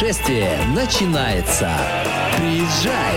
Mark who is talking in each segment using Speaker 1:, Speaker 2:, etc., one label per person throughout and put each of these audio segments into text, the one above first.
Speaker 1: Путешествие начинается. Приезжай!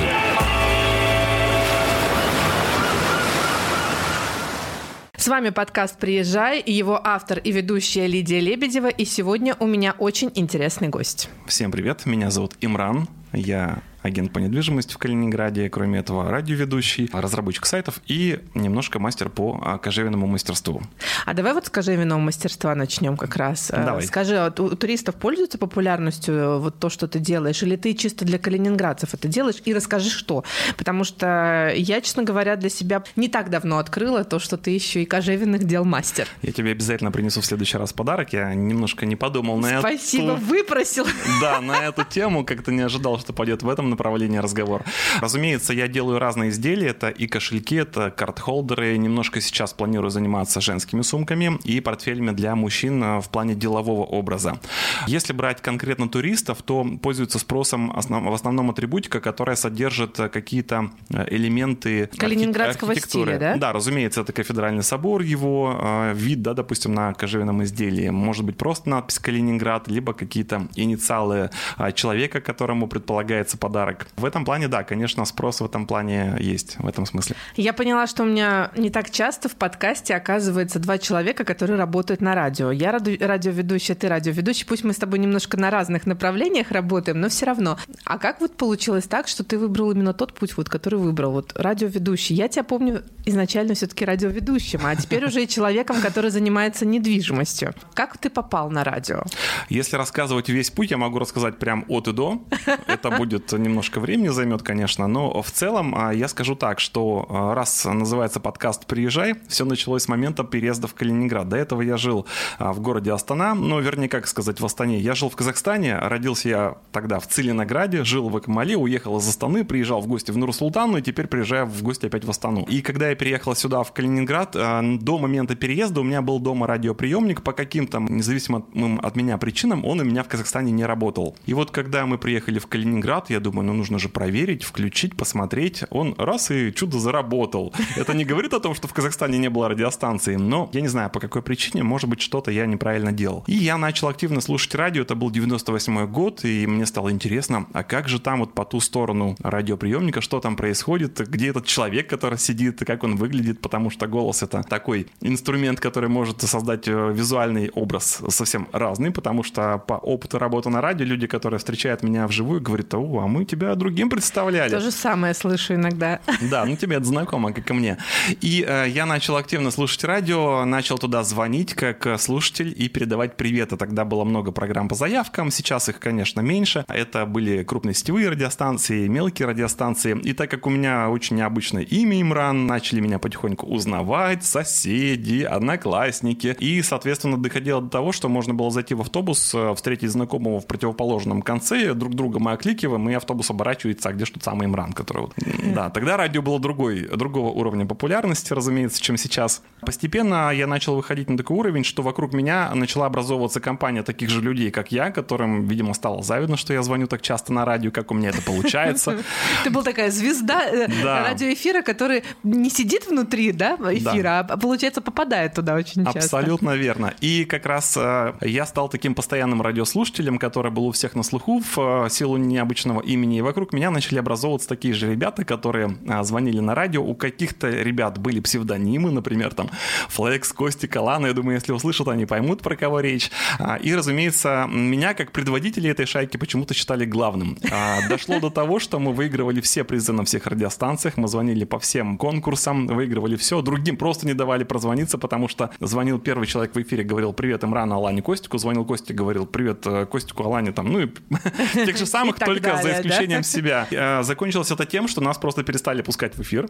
Speaker 2: С вами подкаст «Приезжай» и его автор и ведущая Лидия Лебедева. И сегодня у меня очень интересный гость.
Speaker 3: Всем привет, меня зовут Имран. Я агент по недвижимости в Калининграде, кроме этого радиоведущий, разработчик сайтов и немножко мастер по а, кожевенному мастерству.
Speaker 2: А давай вот с кожевенного мастерства начнем как раз. Э,
Speaker 3: давай.
Speaker 2: Скажи, а у туристов пользуется популярностью э, вот то, что ты делаешь, или ты чисто для калининградцев это делаешь? И расскажи, что. Потому что я, честно говоря, для себя не так давно открыла то, что ты еще и кожевенных дел мастер.
Speaker 3: Я тебе обязательно принесу в следующий раз подарок. Я немножко не подумал на
Speaker 2: Спасибо,
Speaker 3: эту...
Speaker 2: Спасибо, выпросил.
Speaker 3: Да, на эту тему как-то не ожидал, что пойдет в этом направлении разговор. Разумеется, я делаю разные изделия. Это и кошельки, это карт-холдеры. Немножко сейчас планирую заниматься женскими сумками и портфелями для мужчин э, в плане делового образа. Если брать конкретно туристов, то пользуются спросом основ, в основном атрибутика, которая содержит э, какие-то э, элементы
Speaker 2: Калининградского
Speaker 3: архитектуры.
Speaker 2: стиля, да?
Speaker 3: Да, разумеется, это кафедральный собор, его вид, да, допустим, на кожевенном изделии. Может быть просто надпись «Калининград», либо какие-то инициалы человека, которому предполагается подарок. В этом плане, да, конечно, спрос в этом плане есть, в этом смысле.
Speaker 2: Я поняла, что у меня не так часто в подкасте оказывается два человека, которые работают на радио. Я радиоведущая, ты радиоведущий. Пусть мы с тобой немножко на разных направлениях работаем, но все равно. А как вот получилось так, что ты выбрал именно тот путь, вот, который выбрал? Вот радиоведущий. Я тебя помню изначально все-таки радиоведущим, а теперь уже и человеком, который занимается недвижимостью. Как ты попал на радио?
Speaker 3: Если рассказывать весь путь, я могу рассказать прям от и до. Это будет немножко времени займет, конечно, но в целом а, я скажу так, что а, раз называется подкаст «Приезжай», все началось с момента переезда в Калининград. До этого я жил а, в городе Астана, но вернее, как сказать, в Астане. Я жил в Казахстане, родился я тогда в Целинограде, жил в Акмале, уехал из Астаны, приезжал в гости в Нур-Султану и теперь приезжаю в гости опять в Астану. И когда я переехал сюда, в Калининград, до момента переезда у меня был дома радиоприемник, по каким-то независимым от меня причинам он у меня в Казахстане не работал. И вот когда мы приехали в Калининград, я думаю, ну нужно же проверить, включить, посмотреть. Он раз и чудо заработал. Это не говорит о том, что в Казахстане не было радиостанции, но я не знаю, по какой причине, может быть, что-то я неправильно делал. И я начал активно слушать радио, это был 98 год, и мне стало интересно, а как же там вот по ту сторону радиоприемника, что там происходит, где этот человек, который сидит, как он выглядит, потому что голос это такой инструмент, который может создать э, визуальный образ совсем разный, потому что по опыту работы на радио люди, которые встречают меня вживую, говорят, о, а мы тебя другим представляли.
Speaker 2: То же самое слышу иногда.
Speaker 3: Да, ну тебе это знакомо, как и мне. И э, я начал активно слушать радио, начал туда звонить как слушатель и передавать приветы. Тогда было много программ по заявкам, сейчас их, конечно, меньше. Это были крупные сетевые радиостанции, мелкие радиостанции. И так как у меня очень необычное имя Имран, начали меня потихоньку узнавать соседи, одноклассники. И, соответственно, доходило до того, что можно было зайти в автобус, э, встретить знакомого в противоположном конце, друг друга мы окликиваем, и автобус оборачивается, а где что самый Имран, который вот... Да, тогда радио было другой, другого уровня популярности, разумеется, чем сейчас. Постепенно я начал выходить на такой уровень, что вокруг меня начала образовываться компания таких же людей, как я, которым, видимо, стало завидно, что я звоню так часто на радио, как у меня это получается.
Speaker 2: Ты был такая звезда э, радиоэфира, который не сидит внутри эфира, а, получается, попадает туда очень часто.
Speaker 3: Абсолютно верно. И как раз э, я стал таким постоянным радиослушателем, который был у всех на слуху в э, силу необычного имени. И вокруг меня начали образовываться такие же ребята, которые а, звонили на радио. У каких-то ребят были псевдонимы, например, там Флекс, Костик, Алана. Я думаю, если услышат, они поймут, про кого речь. А, и, разумеется, меня, как предводителя этой шайки, почему-то считали главным. А, дошло до того, что мы выигрывали все призы на всех радиостанциях, мы звонили по всем конкурсам, выигрывали все. Другим просто не давали прозвониться, потому что звонил первый человек в эфире, говорил «Привет, Имран, Алане, Костику». Звонил Костик, говорил «Привет, э, Костику, Алане». Там, ну и тех же самых, только за исключением себя. А, закончилось это тем, что нас просто перестали пускать в эфир.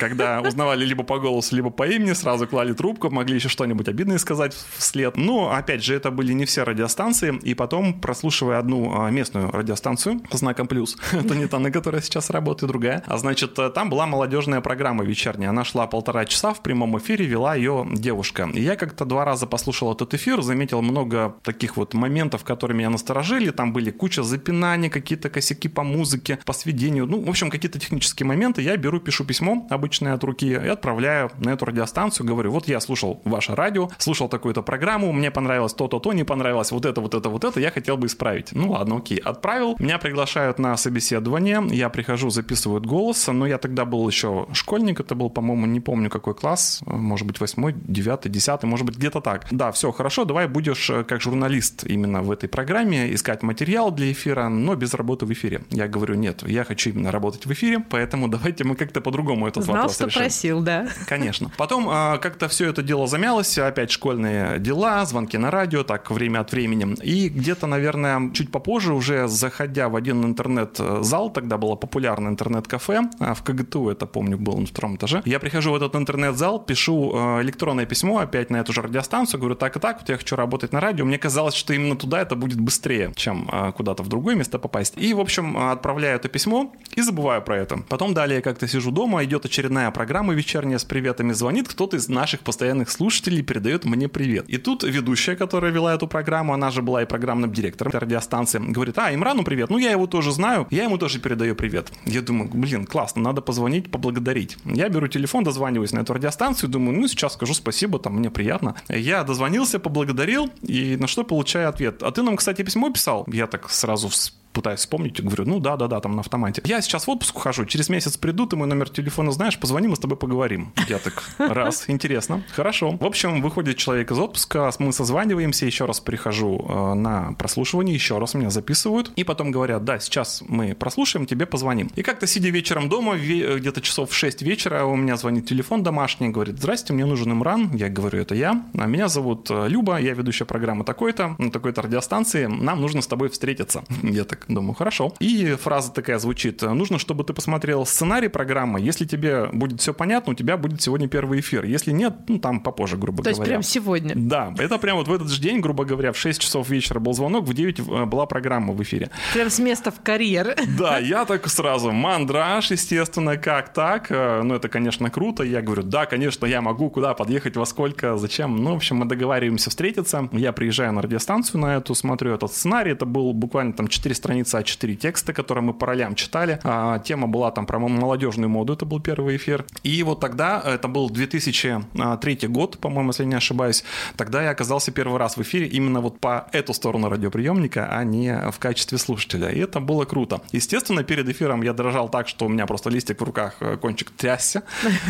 Speaker 3: Когда узнавали либо по голосу, либо по имени, сразу клали трубку, могли еще что-нибудь обидное сказать вслед. Но, опять же, это были не все радиостанции. И потом, прослушивая одну а, местную радиостанцию знаком плюс, это не та, на которой сейчас работает, другая, а значит, э, там была молодежная программа вечерняя. Она шла полтора часа в прямом эфире, вела ее девушка. И я как-то два раза послушал этот эфир, заметил много таких вот моментов, которые меня насторожили. Там были куча запинаний, какие-то косяки по музыке, по сведению, ну, в общем, какие-то технические моменты. Я беру, пишу письмо обычное от руки и отправляю на эту радиостанцию, говорю, вот я слушал ваше радио, слушал такую-то программу, мне понравилось то-то, то, не понравилось вот это, вот это, вот это, я хотел бы исправить. Ну ладно, окей, отправил. Меня приглашают на собеседование, я прихожу, записывают голос, но я тогда был еще школьник, это был, по-моему, не помню какой класс, может быть, восьмой, девятый, десятый, может быть, где-то так. Да, все, хорошо, давай будешь э, как журналист именно в этой программе, искать материал для эфира, но без работы в эфире. Я говорю, нет, я хочу именно работать в эфире, поэтому давайте мы как-то по-другому этот
Speaker 2: Знал,
Speaker 3: вопрос
Speaker 2: что
Speaker 3: решим.
Speaker 2: просил, да.
Speaker 3: Конечно. Потом а, как-то все это дело замялось, опять школьные дела, звонки на радио, так время от времени. И где-то, наверное, чуть попозже, уже заходя в один интернет-зал, тогда было популярное интернет-кафе, а, в КГТУ это помню, был на втором этаже, я прихожу в этот интернет-зал, пишу а, электронное письмо опять на эту же радиостанцию, говорю, так и так, вот я хочу работать на радио. Мне казалось, что именно туда это будет быстрее, чем куда-то в другое место попасть. И, в общем, отправляю это письмо и забываю про это. Потом далее как-то сижу дома, идет очередная программа вечерняя с приветами, звонит кто-то из наших постоянных слушателей, передает мне привет. И тут ведущая, которая вела эту программу, она же была и программным директором радиостанции, говорит, а, Имрану привет, ну я его тоже знаю, я ему тоже передаю привет. Я думаю, блин, классно, надо позвонить, поблагодарить. Я беру телефон, дозваниваюсь на эту радиостанцию, думаю, ну сейчас скажу спасибо, там мне приятно. Я дозвонился, поблагодарил, и на что получаю ответ. А ты нам, кстати, письмо писал? Я так сразу вс- пытаюсь вспомнить, говорю, ну да, да, да, там на автомате. Я сейчас в отпуск ухожу, через месяц приду, ты мой номер телефона знаешь, позвони, мы с тобой поговорим. Я так, раз, интересно, хорошо. В общем, выходит человек из отпуска, мы созваниваемся, еще раз прихожу э, на прослушивание, еще раз меня записывают, и потом говорят, да, сейчас мы прослушаем, тебе позвоним. И как-то сидя вечером дома, ве- где-то часов в 6 вечера, у меня звонит телефон домашний, говорит, здрасте, мне нужен Имран, я говорю, это я, А меня зовут э, Люба, я ведущая программы такой-то, на такой-то радиостанции, нам нужно с тобой встретиться. Я так думаю, хорошо. И фраза такая звучит, нужно, чтобы ты посмотрел сценарий программы, если тебе будет все понятно, у тебя будет сегодня первый эфир, если нет, ну там попозже, грубо
Speaker 2: То есть
Speaker 3: говоря.
Speaker 2: прям сегодня.
Speaker 3: Да, это прям вот в этот же день, грубо говоря, в 6 часов вечера был звонок, в 9 э, была программа в эфире.
Speaker 2: Прям с места в карьер.
Speaker 3: Да, я так сразу, мандраж, естественно, как так? Э, Ну, это, конечно, круто. Я говорю, да, конечно, я могу, куда подъехать, во сколько, зачем. Ну, в общем, мы договариваемся встретиться. Я приезжаю на радиостанцию на эту, смотрю этот сценарий. Это был буквально там 4 страницы А4 текста, которые мы по ролям читали. А, тема была там про молодежную моду, это был первый эфир. И вот тогда, это был 2003 год, по-моему, если не ошибаюсь, тогда я оказался первый раз в эфире именно вот по эту сторону радиоприемника, а не в качестве слушателя. И это было круто. Естественно, перед эфиром я дрожал так, что у меня просто листик в руках, э, кончик трясся.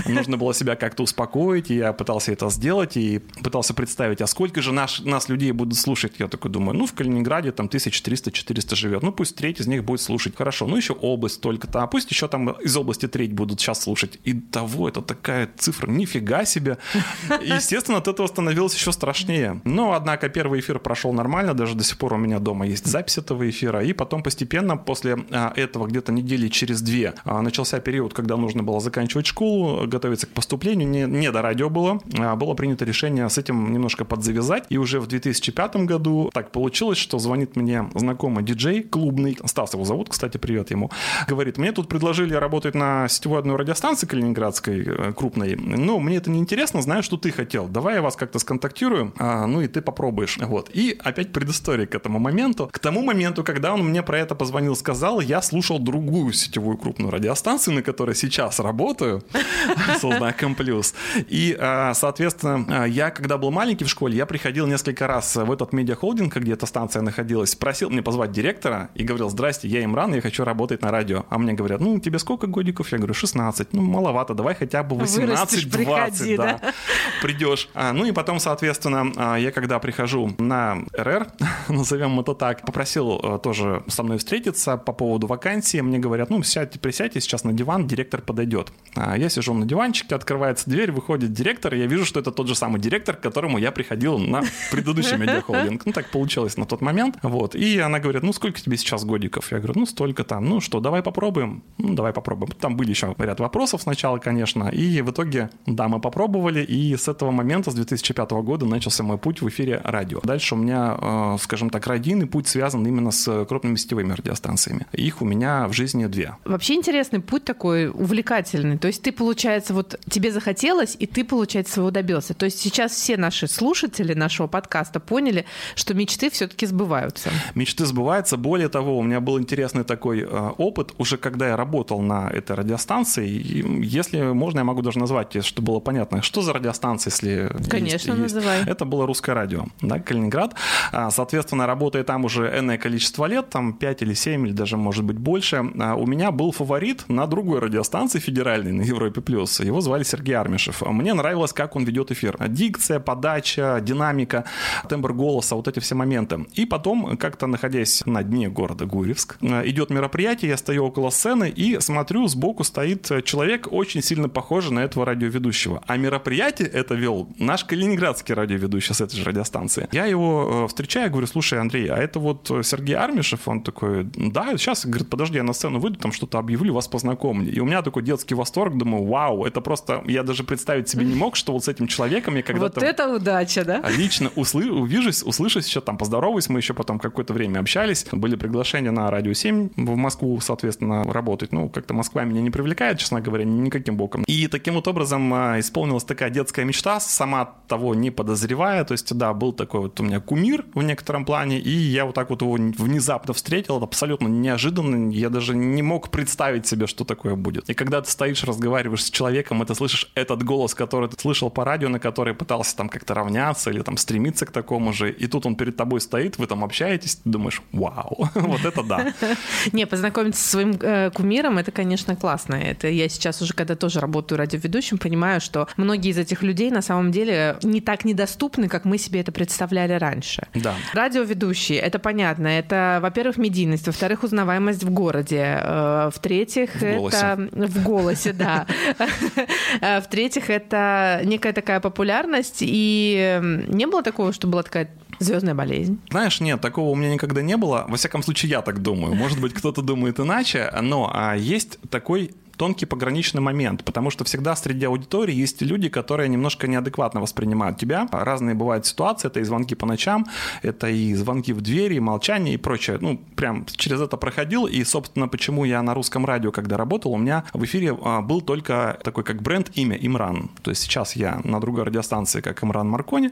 Speaker 3: Нужно было себя как-то успокоить, и я пытался это сделать, и пытался представить, а сколько же наш, нас людей будут слушать. Я такой думаю, ну, в Калининграде там 1300-400 живет, ну, пусть треть из них будет слушать. Хорошо, ну, еще область только-то, а пусть еще там из области треть будут сейчас слушать. И того, это такая цифра, нифига себе. Естественно, от этого становилось еще страшнее. Но, однако, первый эфир прошел нормально, даже до сих пор у меня дома есть запись этого эфира, и потом постепенно после а, этого где-то недели через две а, начался период, когда нужно было заканчивать школу, готовиться к поступлению, не, не до радио было, а, было принято решение с этим немножко подзавязать, и уже в 2005 году так получилось, что звонит мне знакомый диджей клубный, Стас его зовут, кстати, привет ему, говорит, мне тут предложили работать на сетевой одной радиостанции калининградской, э, крупной, но мне это не интересно, знаю, что ты хотел, давай я вас как-то сконтактирую, а, ну и ты попробуешь, вот, и опять предыстория к этому моменту, к тому моменту, когда он мне про это позвонил, сказал, я слушал другую сетевую крупную радиостанцию, на которой сейчас работаю, со знаком плюс. И, а, соответственно, а, я, когда был маленький в школе, я приходил несколько раз в этот медиахолдинг, где эта станция находилась, просил мне позвать директора и говорил, здрасте, я Имран, я хочу работать на радио. А мне говорят, ну, тебе сколько годиков? Я говорю, 16. Ну, маловато, давай хотя бы
Speaker 2: Вырастешь,
Speaker 3: 18-20,
Speaker 2: приходи,
Speaker 3: да, придешь. А, ну и потом, соответственно, а, я когда прихожу на РР, назовем это так, попросил а, тоже со мной встретиться по поводу вакансии. Мне говорят, ну, сядьте, присядьте сейчас на диван, директор подойдет. А я сижу на диванчике, открывается дверь, выходит директор, и я вижу, что это тот же самый директор, к которому я приходил на предыдущий медиахолдинг. Ну, так получилось на тот момент. Вот. И она говорит, ну, сколько тебе сейчас годиков? Я говорю, ну, столько там. Ну, что, давай попробуем? Ну, давай попробуем. Там были еще ряд вопросов сначала, конечно. И в итоге, да, мы попробовали. И с этого момента, с 2005 года, начался мой путь в эфире радио. Дальше у меня, э, скажем так, радийный путь связан именно с крупными сетевыми радиостанциями. Их у меня в жизни две.
Speaker 2: Вообще интересный путь такой, увлекательный. То есть ты, получается, вот тебе захотелось, и ты, получается, своего добился. То есть сейчас все наши слушатели нашего подкаста поняли, что мечты все-таки сбываются.
Speaker 3: Мечты сбываются. Более более того, у меня был интересный такой э, опыт, уже когда я работал на этой радиостанции, если можно, я могу даже назвать, чтобы было понятно, что за радиостанция, если
Speaker 2: Конечно,
Speaker 3: есть,
Speaker 2: называй.
Speaker 3: Есть. Это было русское радио, да, Калининград. А, соответственно, работая там уже энное количество лет, там 5 или 7, или даже, может быть, больше, а, у меня был фаворит на другой радиостанции федеральной, на Европе+. плюс. Его звали Сергей Армишев. Мне нравилось, как он ведет эфир. Дикция, подача, динамика, тембр голоса, вот эти все моменты. И потом, как-то находясь на дне города Гурьевск, идет мероприятие, я стою около сцены и смотрю, сбоку стоит человек, очень сильно похожий на этого радиоведущего. А мероприятие это вел наш калининградский радиоведущий с этой же радиостанции. Я его э, встречаю, говорю, слушай, Андрей, а это вот Сергей Армишев? Он такой, да, сейчас, говорит, подожди, я на сцену выйду, там что-то объявлю, вас познакомлю. И у меня такой детский восторг, думаю, вау, это просто, я даже представить себе не мог, что вот с этим человеком я когда-то...
Speaker 2: Вот это удача, да?
Speaker 3: Лично услы... увижусь, услышусь, еще там поздороваюсь, мы еще потом какое-то время общались, были приглашения на Радио 7 в Москву, соответственно, работать. Ну, как-то Москва меня не привлекает, честно говоря, никаким боком. И таким вот образом а, исполнилась такая детская мечта, сама того не подозревая. То есть, да, был такой вот у меня кумир в некотором плане, и я вот так вот его внезапно встретил, абсолютно неожиданно. Я даже не мог представить себе, что такое будет. И когда ты стоишь, разговариваешь с человеком, и ты слышишь этот голос, который ты слышал по радио, на который пытался там как-то равняться или там стремиться к такому же, и тут он перед тобой стоит, вы там общаетесь, ты думаешь, вау, вот это да.
Speaker 2: Не, познакомиться со своим э, кумиром, это, конечно, классно. Это я сейчас уже, когда тоже работаю радиоведущим, понимаю, что многие из этих людей на самом деле не так недоступны, как мы себе это представляли раньше.
Speaker 3: Да.
Speaker 2: Радиоведущие, это понятно. Это, во-первых, медийность, во-вторых, узнаваемость в городе, э, в-третьих,
Speaker 3: В
Speaker 2: это в голосе, да. Э, В-третьих, это некая такая популярность, и не было такого, что была такая звездная болезнь.
Speaker 3: Знаешь, нет, такого у меня никогда не было. Во всяком случае, я так думаю. Может быть, кто-то думает иначе, но а, есть такой тонкий пограничный момент, потому что всегда среди аудитории есть люди, которые немножко неадекватно воспринимают тебя. Разные бывают ситуации, это и звонки по ночам, это и звонки в двери, и молчание и прочее. Ну, прям через это проходил, и, собственно, почему я на русском радио, когда работал, у меня в эфире а, был только такой как бренд имя Имран. То есть сейчас я на другой радиостанции, как Имран Маркони,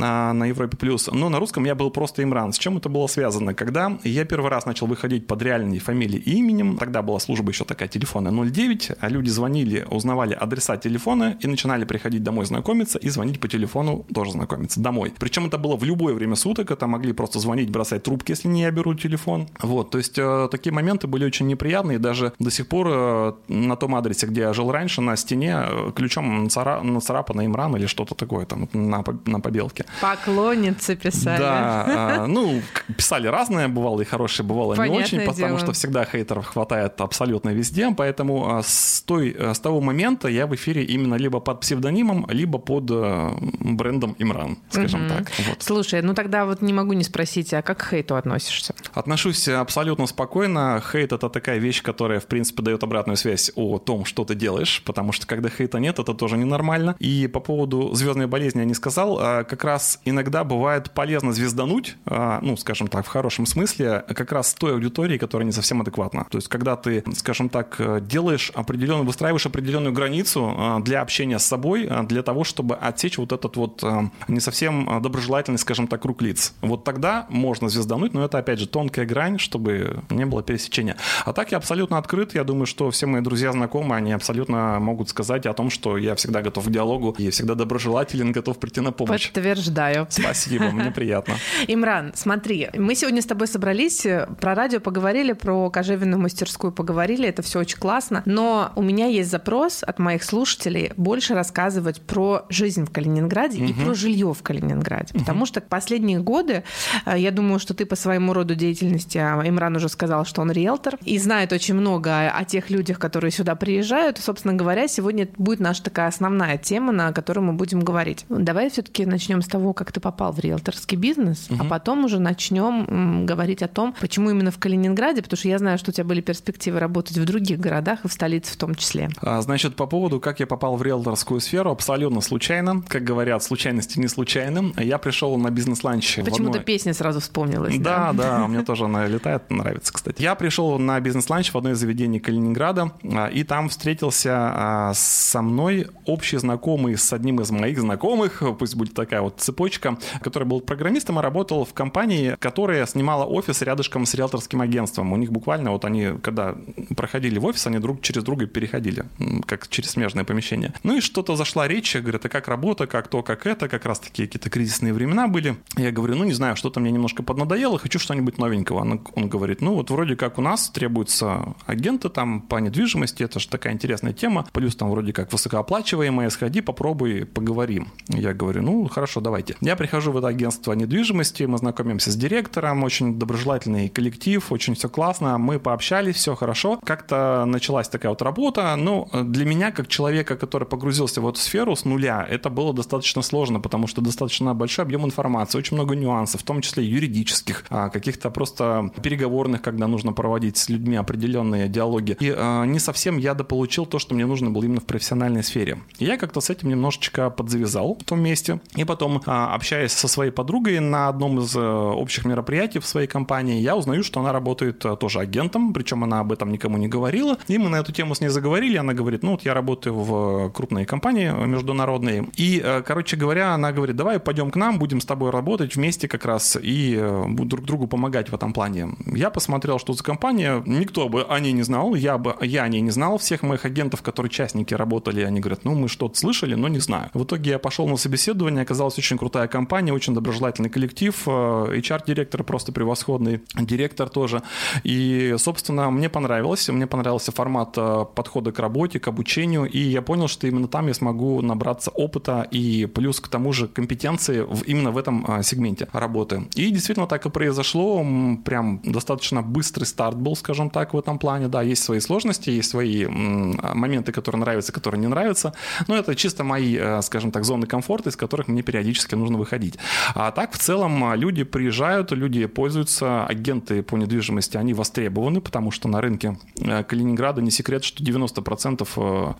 Speaker 3: а, на Европе Плюс, но на русском я был просто Имран. С чем это было связано? Когда я первый раз начал выходить под реальной фамилией и именем, тогда была служба еще такая телефонная 09, а люди звонили, узнавали адреса телефона и начинали приходить домой знакомиться и звонить по телефону тоже знакомиться домой. Причем это было в любое время суток, это могли просто звонить, бросать трубки, если не я беру телефон. Вот, то есть э, такие моменты были очень неприятные, даже до сих пор э, на том адресе, где я жил раньше, на стене э, ключом нацара- нацарапано Имран или что-то такое там на, на побелке.
Speaker 2: Поклонницы писали.
Speaker 3: Да, а, ну, писали разное, бывало и хорошее, бывало не
Speaker 2: Понятное
Speaker 3: очень, потому
Speaker 2: дело.
Speaker 3: что всегда хейтеров хватает абсолютно везде, поэтому а, с, той, а, с того момента я в эфире именно либо под псевдонимом, либо под э, брендом Имран, скажем так. Вот.
Speaker 2: Слушай, ну тогда вот не могу не спросить, а как к хейту относишься?
Speaker 3: Отношусь абсолютно спокойно. Хейт — это такая вещь, которая, в принципе, дает обратную связь о том, что ты делаешь, потому что когда хейта нет, это тоже ненормально. И по поводу звездной болезни я не сказал. а, Как раз иногда бывает полезно звездануть, а, ну, скажем так, в хорошем смысле, как раз с той аудитории, которая не совсем адекватна. То есть, когда ты, скажем так, э, делаешь определенную, выстраиваешь определенную границу а, для общения с собой, а, для того, чтобы отсечь вот этот вот а, не совсем доброжелательный, скажем так, круг лиц. Вот тогда можно звездануть, но это, опять же, тонкая грань, чтобы не было пересечения. А так я абсолютно открыт. Я думаю, что все мои друзья, знакомые, они абсолютно могут сказать о том, что я всегда готов к диалогу и всегда доброжелателен, готов прийти на помощь.
Speaker 2: Подтверждаю.
Speaker 3: Спасибо, мне приятно.
Speaker 2: Имран, смотри, мы сегодня с тобой собрались, э, про радио поговорили, про кожевенную мастерскую поговорили, это все очень классно, но у меня есть запрос от моих слушателей больше рассказывать про жизнь в Калининграде и про жилье в Калининграде, потому что последние годы, э, я думаю, что ты по своему роду деятельности, а Имран уже сказал, что он риэлтор, и знает очень много о, тех людях, которые сюда приезжают, собственно говоря, сегодня будет наша такая основная тема, на которую мы будем говорить. Давай все-таки начнем с того, как ты попал в риэлторский бизнес, а потом уже начнем говорить о том, почему именно в Калининграде, потому что я знаю, что у тебя были перспективы работать в других городах и в столице в том числе.
Speaker 3: А, значит, по поводу, как я попал в риэлторскую сферу, абсолютно случайно. Как говорят, случайности не случайны. Я пришел на бизнес-ланч.
Speaker 2: Почему-то одной... песня сразу вспомнилась.
Speaker 3: Да, да, да, у меня тоже она летает, нравится, кстати. Я пришел на бизнес-ланч в одно из заведений Калининграда, а, и там встретился а, со мной общий знакомый с одним из моих знакомых, пусть будет такая вот цепочка, который был программистом и работал в компании, которая снимала офис рядышком с риэлторским агентством. У них буквально вот они, когда проходили в офис, они друг через друга переходили, как через смежное помещение. Ну и что-то зашла речь, говорят, а как работа, как то, как это, как раз таки какие-то кризисные времена были. Я говорю, ну не знаю, что-то мне немножко поднадоело, хочу что-нибудь новенького. Он, он говорит, ну вот вроде как у нас требуются агенты там по недвижимости, это же такая интересная тема, плюс там вроде как высокооплачиваемые, сходи, попробуй, поговорим. Я говорю, ну хорошо, давайте. Я прихожу в это агентство недвижимости, мы знакомимся с директором, очень доброжелательный коллектив, очень все классно, мы пообщались, все хорошо. Как-то началась такая вот работа, ну для меня, как человека, который погрузился в эту сферу с нуля, это было достаточно сложно, потому что достаточно большой объем информации, очень много нюансов, в том числе юридических, а, каких-то просто переговорных, когда нужно проводить с людьми определенные диалоги. И а, не совсем я дополучил то, что мне нужно было именно в профессиональной сфере. Я как-то с этим немножечко подзавязал в том месте. И потом, а, общаясь со своей подругой на одном из э, общих мероприятий в своей компании, я узнаю, что она работает э, тоже агентом, причем она об этом никому не говорила. И мы на эту тему с ней заговорили. Она говорит, ну вот я работаю в крупной компании международной. И, э, короче говоря, она говорит, давай пойдем к нам, будем с тобой работать вместе как раз и друг другу помогать в этом плане. Я посмотрел, что за компания, никто бы о ней не знал, я бы я о ней не знал, всех моих агентов, которые частники работали, они говорят, ну мы что-то слышали, но не знаю. В итоге я пошел на собеседование, оказалась очень крутая компания, очень доброжелательный коллектив, HR-директор просто превосходный, директор тоже. И, собственно, мне понравилось, мне понравился формат э, подхода к работе, к обучению, и я понял, что именно там я смогу набраться опыта и плюс к тому же компетенции в, именно в этом э, сегменте работы. И действительно так и произошло, прям достаточно быстрый старт был, скажем так, в этом плане. Да, есть свои сложности, есть свои моменты, которые нравятся, которые не нравятся, но это чисто мои, э, скажем так, зоны комфорта, из которых мне периодически нужно выходить. А так, в целом, люди приезжают, люди пользуются, агенты по недвижимости, они востребованы, потому что на рынке э, Калининграда не секрет, что 90%,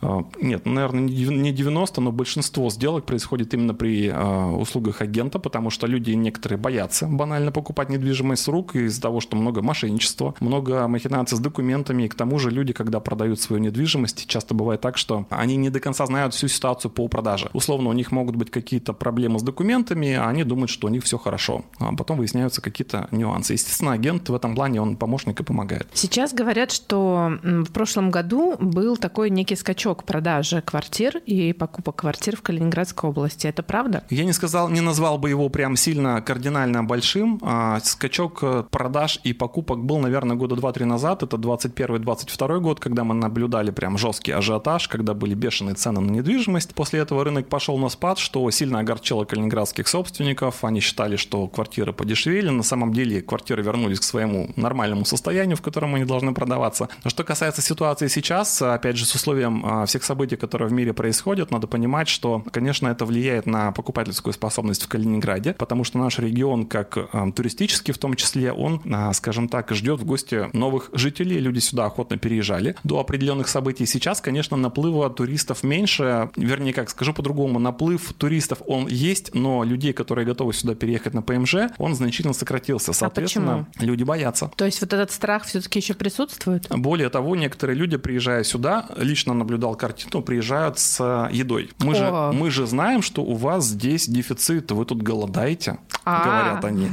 Speaker 3: э, нет, наверное, не 90, но большинство сделок происходит именно при услугах агента, потому что люди некоторые боятся банально покупать недвижимость с рук из-за того, что много мошенничества, много махинаций с документами, и к тому же люди, когда продают свою недвижимость, часто бывает так, что они не до конца знают всю ситуацию по продаже. Условно, у них могут быть какие-то проблемы с документами, а они думают, что у них все хорошо. А потом выясняются какие-то нюансы. Естественно, агент в этом плане, он помощник и помогает.
Speaker 2: Сейчас говорят, что в прошлом году был такой некий скачок продажи квартир и покупок квартир в Калининградской области. Это правда?
Speaker 3: Я не сказал, не назвал бы его прям сильно кардинально большим. А скачок э, продаж и покупок был, наверное, года 2-3 назад. Это 21-22 год, когда мы наблюдали прям жесткий ажиотаж, когда были бешеные цены на недвижимость. После этого рынок пошел на спад, что сильно огорчило калининградских собственников. Они считали, что квартиры подешевели. На самом деле квартиры вернулись к своему нормальному состоянию, в котором они должны продаваться. Но что касается ситуации сейчас, опять же, с условием а, всех событий, которые в мире происходят, надо понимать, что, конечно, это влияет на покупательскую способность в Калининграде, потому что наш регион, как а, туристический в том числе, он, а, скажем так, ждет в гости новых жителей. Люди сюда охотно переезжали до определенных событий. Сейчас, конечно, наплыва туристов меньше. Вернее, как скажу по-другому, наплыв туристов он есть, но людей, которые готовы сюда переехать на ПМЖ, он значительно сократился. Соответственно, а почему? люди боятся.
Speaker 2: То есть вот этот страх все-таки еще присутствует?
Speaker 3: Более того, некоторые люди, приезжая сюда, лично наблюдал картину, приезжают с едой. Мы, же, мы же знаем, что у вас здесь дефицит, вы тут голодаете. Говорят они.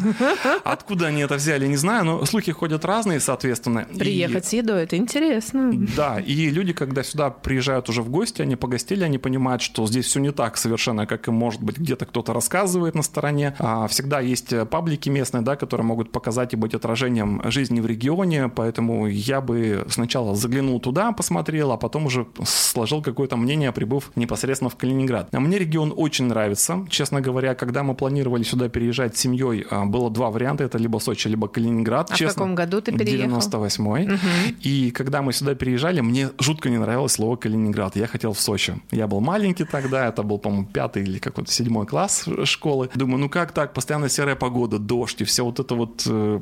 Speaker 3: Откуда они это взяли, не знаю, но слухи ходят разные, соответственно.
Speaker 2: Приехать и... с едой, это интересно.
Speaker 3: Да, и люди, когда сюда приезжают уже в гости, они погостили, они понимают, что здесь все не так совершенно, как и может быть где-то кто-то рассказывает на стороне. А всегда есть паблики местные, да, которые могут показать и быть отражением жизни в регионе, поэтому я бы сначала заглянул туда, посмотрел, а потом уже сложил какое-то мнение, прибыв непосредственно в Калининград. А мне регион очень нравится. Честно говоря, когда мы планировали сюда переезжать с семьей, а, было два варианта, это либо Сочи, либо Калининград.
Speaker 2: А Честно, в каком году ты переехал?
Speaker 3: 98-й. Угу. И когда мы сюда переезжали, мне жутко не нравилось слово Калининград. Я хотел в Сочи. Я был маленький тогда, это был, по-моему, пятый или какой-то седьмой класс школы. Думаю, ну как так, постоянно серая погода, дождь и все вот это вот э,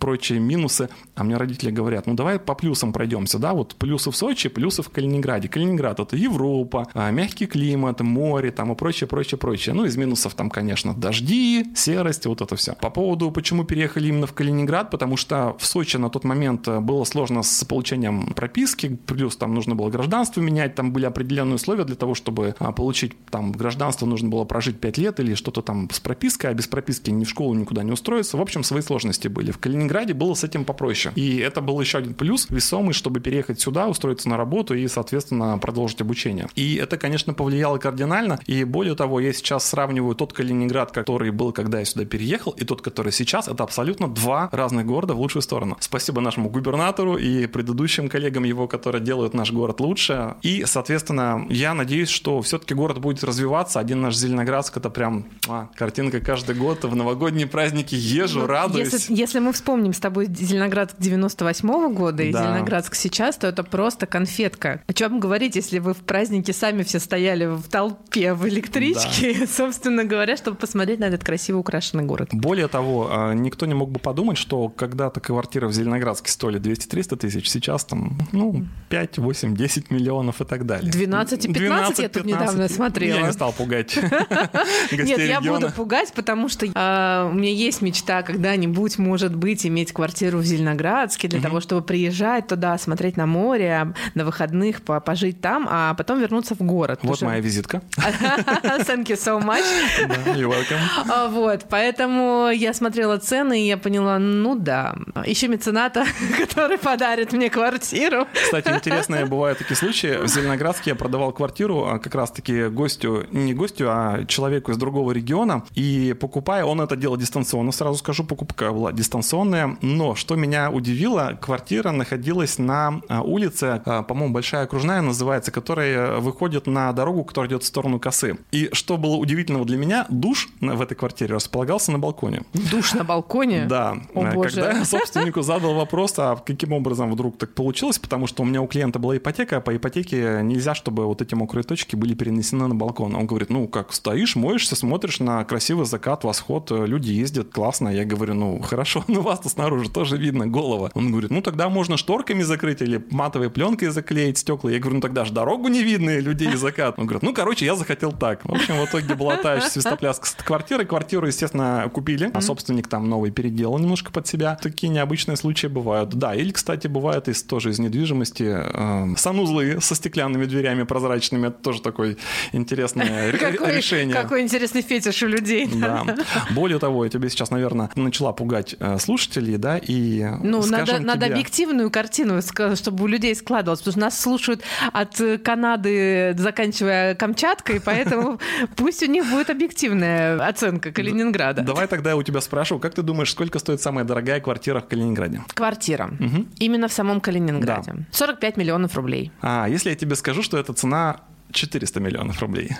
Speaker 3: прочие минусы. А мне родители говорят, ну давай по плюсам пройдемся, да, вот вот плюсы в Сочи, плюсы в Калининграде. Калининград это Европа, а, мягкий климат, море там и прочее, прочее, прочее. Ну, из минусов там, конечно, дожди, серость, вот это все. По поводу, почему переехали именно в Калининград, потому что в Сочи на тот момент э, было сложно с получением прописки, плюс там нужно было гражданство менять, там были определенные условия для того, чтобы а, получить там гражданство, нужно было прожить 5 лет или что-то там с пропиской, а без прописки ни в школу никуда не устроиться. В общем, свои сложности были. В Калининграде было с этим попроще. И это был еще один плюс весомый, чтобы переехать сюда, устроиться на работу и, соответственно, продолжить обучение. И это, конечно, повлияло кардинально. И более того, я сейчас сравниваю тот Калининград, который был, когда я сюда переехал, и тот, который сейчас. Это абсолютно два разных города в лучшую сторону. Спасибо нашему губернатору и предыдущим коллегам его, которые делают наш город лучше. И, соответственно, я надеюсь, что все-таки город будет развиваться. Один наш Зеленоградск это прям а, картинка каждый год в новогодние праздники езжу, ну, радуюсь.
Speaker 2: Если, если мы вспомним с тобой Зеленоградск 98 -го года и да. Зеленоградск сейчас, то это просто конфетка. О чем говорить, если вы в празднике сами все стояли в толпе в электричке, да. собственно говоря, чтобы посмотреть на этот красиво украшенный город.
Speaker 3: Более того, а, никто не мог бы подумать, что когда-то квартиры в Зеленоградске стоили 200-300 тысяч, сейчас там, ну, 5, 8, 10 миллионов и так далее.
Speaker 2: 12 и 15 12, я тут 15. недавно смотрела.
Speaker 3: Я не стал пугать
Speaker 2: Нет, я буду пугать, потому что а, у меня есть мечта когда-нибудь, может быть, иметь квартиру в Зеленоградске для того, чтобы приезжать туда, смотреть на море, на выходных пожить там, а потом вернуться в город.
Speaker 3: Вот моя визитка.
Speaker 2: Thank you so much.
Speaker 3: You're welcome.
Speaker 2: А, вот, поэтому я смотрела цены, и я поняла, ну да, ищу мецената, который подарит мне квартиру.
Speaker 3: Кстати, интересные бывают такие случаи. В Зеленоградске я продавал квартиру а как раз-таки гостю, не гостю, а человеку из другого региона, и покупая, он это делал дистанционно, сразу скажу, покупка была дистанционная, но что меня удивило, квартира находилась на а, улице, а, по-моему, Большая Окружная называется, которая выходит на дорогу, которая идет в сторону косы. И что было удивительного для меня, душ в этой квартире располагался на балконе.
Speaker 2: Душ на балконе?
Speaker 3: Да.
Speaker 2: О, боже.
Speaker 3: Когда я собственнику задал вопрос, а каким образом вдруг так получилось, потому что у меня у клиента была ипотека, а по ипотеке нельзя, чтобы вот эти мокрые точки были перенесены на балкон. Он говорит, ну как, стоишь, моешься, смотришь на красивый закат, восход, люди ездят, классно. Я говорю, ну хорошо, но вас-то снаружи тоже видно, голова. Он говорит, ну тогда можно шторками закрыть или матовой пленкой заклеить стекла. Я говорю, ну тогда же дорогу не видно, и людей закат. Он говорит, ну короче, я захотел так. В общем, в итоге была та свистопляска с квартиры. Квартиру, естественно, купили, а собственник там новый переделал немножко под себя. Такие необычные случаи бывают. Да, или, кстати, бывает из, тоже из недвижимости э, санузлы со стеклянными дверями прозрачными. Это тоже такое интересное решение.
Speaker 2: Какой интересный фетиш у людей.
Speaker 3: Да. Более того, я тебе сейчас, наверное, начала пугать э, слушателей, да, и
Speaker 2: Ну, надо, надо объективную картину, чтобы у людей складывалось, потому что нас слушают от Канады, заканчивая Камчаткой, поэтому пусть у них будет объективная оценка Калининграда.
Speaker 3: Давай тогда я у тебя спрашиваю, как ты думаешь, сколько стоит самая дорогая квартира в Калининграде?
Speaker 2: Квартира. Угу. Именно в самом Калининграде. Да. 45 миллионов рублей.
Speaker 3: А, если я тебе скажу, что эта цена 400 миллионов рублей?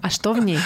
Speaker 2: А что в ней?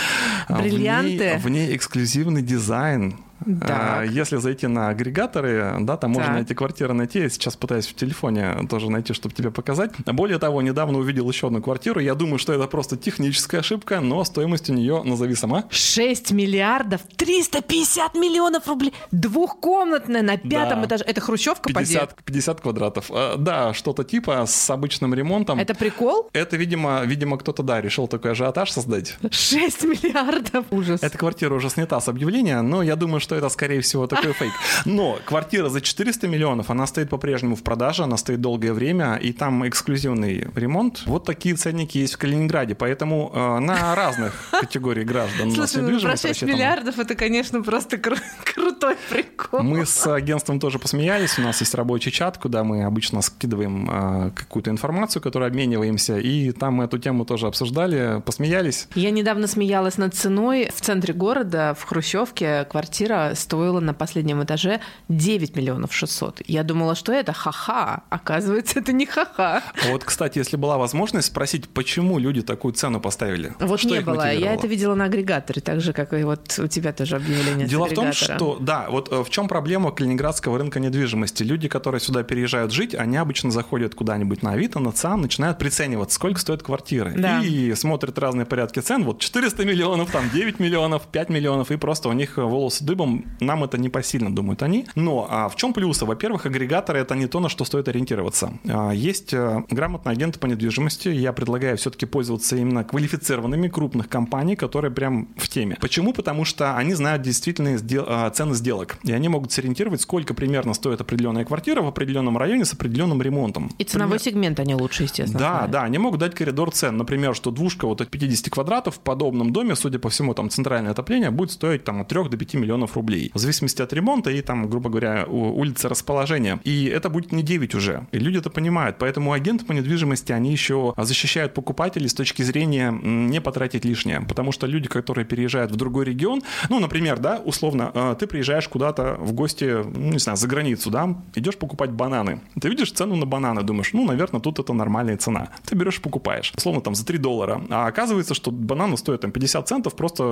Speaker 2: Бриллианты?
Speaker 3: В ней, в ней эксклюзивный дизайн.
Speaker 2: Да.
Speaker 3: Если зайти на агрегаторы, да, там можно эти квартиры найти. Я сейчас пытаюсь в телефоне тоже найти, чтобы тебе показать. Более того, недавно увидел еще одну квартиру. Я думаю, что это просто техническая ошибка, но стоимость у нее, назови сама.
Speaker 2: 6 миллиардов 350 миллионов рублей. Двухкомнатная на пятом да. этаже. Это хрущевка
Speaker 3: 50, 50 квадратов. А, да, что-то типа с обычным ремонтом.
Speaker 2: Это прикол?
Speaker 3: Это, видимо, видимо кто-то, да, решил такой ажиотаж создать.
Speaker 2: 6 миллиардов. Ужас.
Speaker 3: Эта квартира уже снята с объявления, но я думаю, что это, скорее всего, такой фейк. Но квартира за 400 миллионов, она стоит по-прежнему в продаже, она стоит долгое время, и там эксклюзивный ремонт. Вот такие ценники есть в Калининграде, поэтому э, на разных категорий граждан
Speaker 2: Слушай, ну, про 6 миллиардов это, конечно, просто кру- крутой прикол.
Speaker 3: Мы с агентством тоже посмеялись, у нас есть рабочий чат, куда мы обычно скидываем э, какую-то информацию, которую обмениваемся, и там мы эту тему тоже обсуждали, посмеялись.
Speaker 2: Я недавно смеялась над ценой в центре города, в Хрущевке, квартира стоила на последнем этаже 9 миллионов 600. Я думала, что это ха-ха. Оказывается, это не ха-ха.
Speaker 3: А вот, кстати, если была возможность спросить, почему люди такую цену поставили?
Speaker 2: Вот что не было. Я это видела на агрегаторе, так же, как и вот у тебя тоже объявление
Speaker 3: Дело в том, что, да, вот э, в чем проблема калининградского рынка недвижимости? Люди, которые сюда переезжают жить, они обычно заходят куда-нибудь на Авито, на ЦАН, начинают приценивать, сколько стоят квартиры.
Speaker 2: Да.
Speaker 3: И смотрят разные порядки цен. Вот 400 миллионов, там 9 миллионов, 5 миллионов, и просто у них волосы дыбом. Нам это не посильно, думают они. Но а в чем плюсы? Во-первых, агрегаторы это не то, на что стоит ориентироваться. А, Есть э, грамотные агенты по недвижимости. Я предлагаю все-таки пользоваться именно квалифицированными крупных компаний, которые прям в теме. Почему? Потому что они знают действительно цены сделок. И они могут сориентировать, сколько примерно стоит определенная квартира в определенном районе с определенным ремонтом.
Speaker 2: И ценовой
Speaker 3: Пример-
Speaker 2: сегмент они лучше, естественно.
Speaker 3: да,
Speaker 2: знают.
Speaker 3: да, они могут дать коридор цен. Например, что двушка вот от 50 квадратов в подобном доме, судя по всему, там центральное отопление будет стоить там от 3 до 5 миллионов рублей. В зависимости от ремонта и там, грубо говоря, улицы расположения. И это будет не 9 уже. И люди это понимают. Поэтому агенты по недвижимости, они еще защищают покупателей с точки зрения не потратить лишнее. Потому что люди, которые переезжают в другой регион, ну, например, да, условно, э, ты приезжаешь куда-то в гости, ну, не знаю, за границу, да, идешь покупать бананы. Ты видишь цену на бананы, думаешь, ну, наверное, тут это нормальная цена. Ты берешь и покупаешь. Условно, там, за 3 доллара. А оказывается, что бананы стоят там 50 центов, просто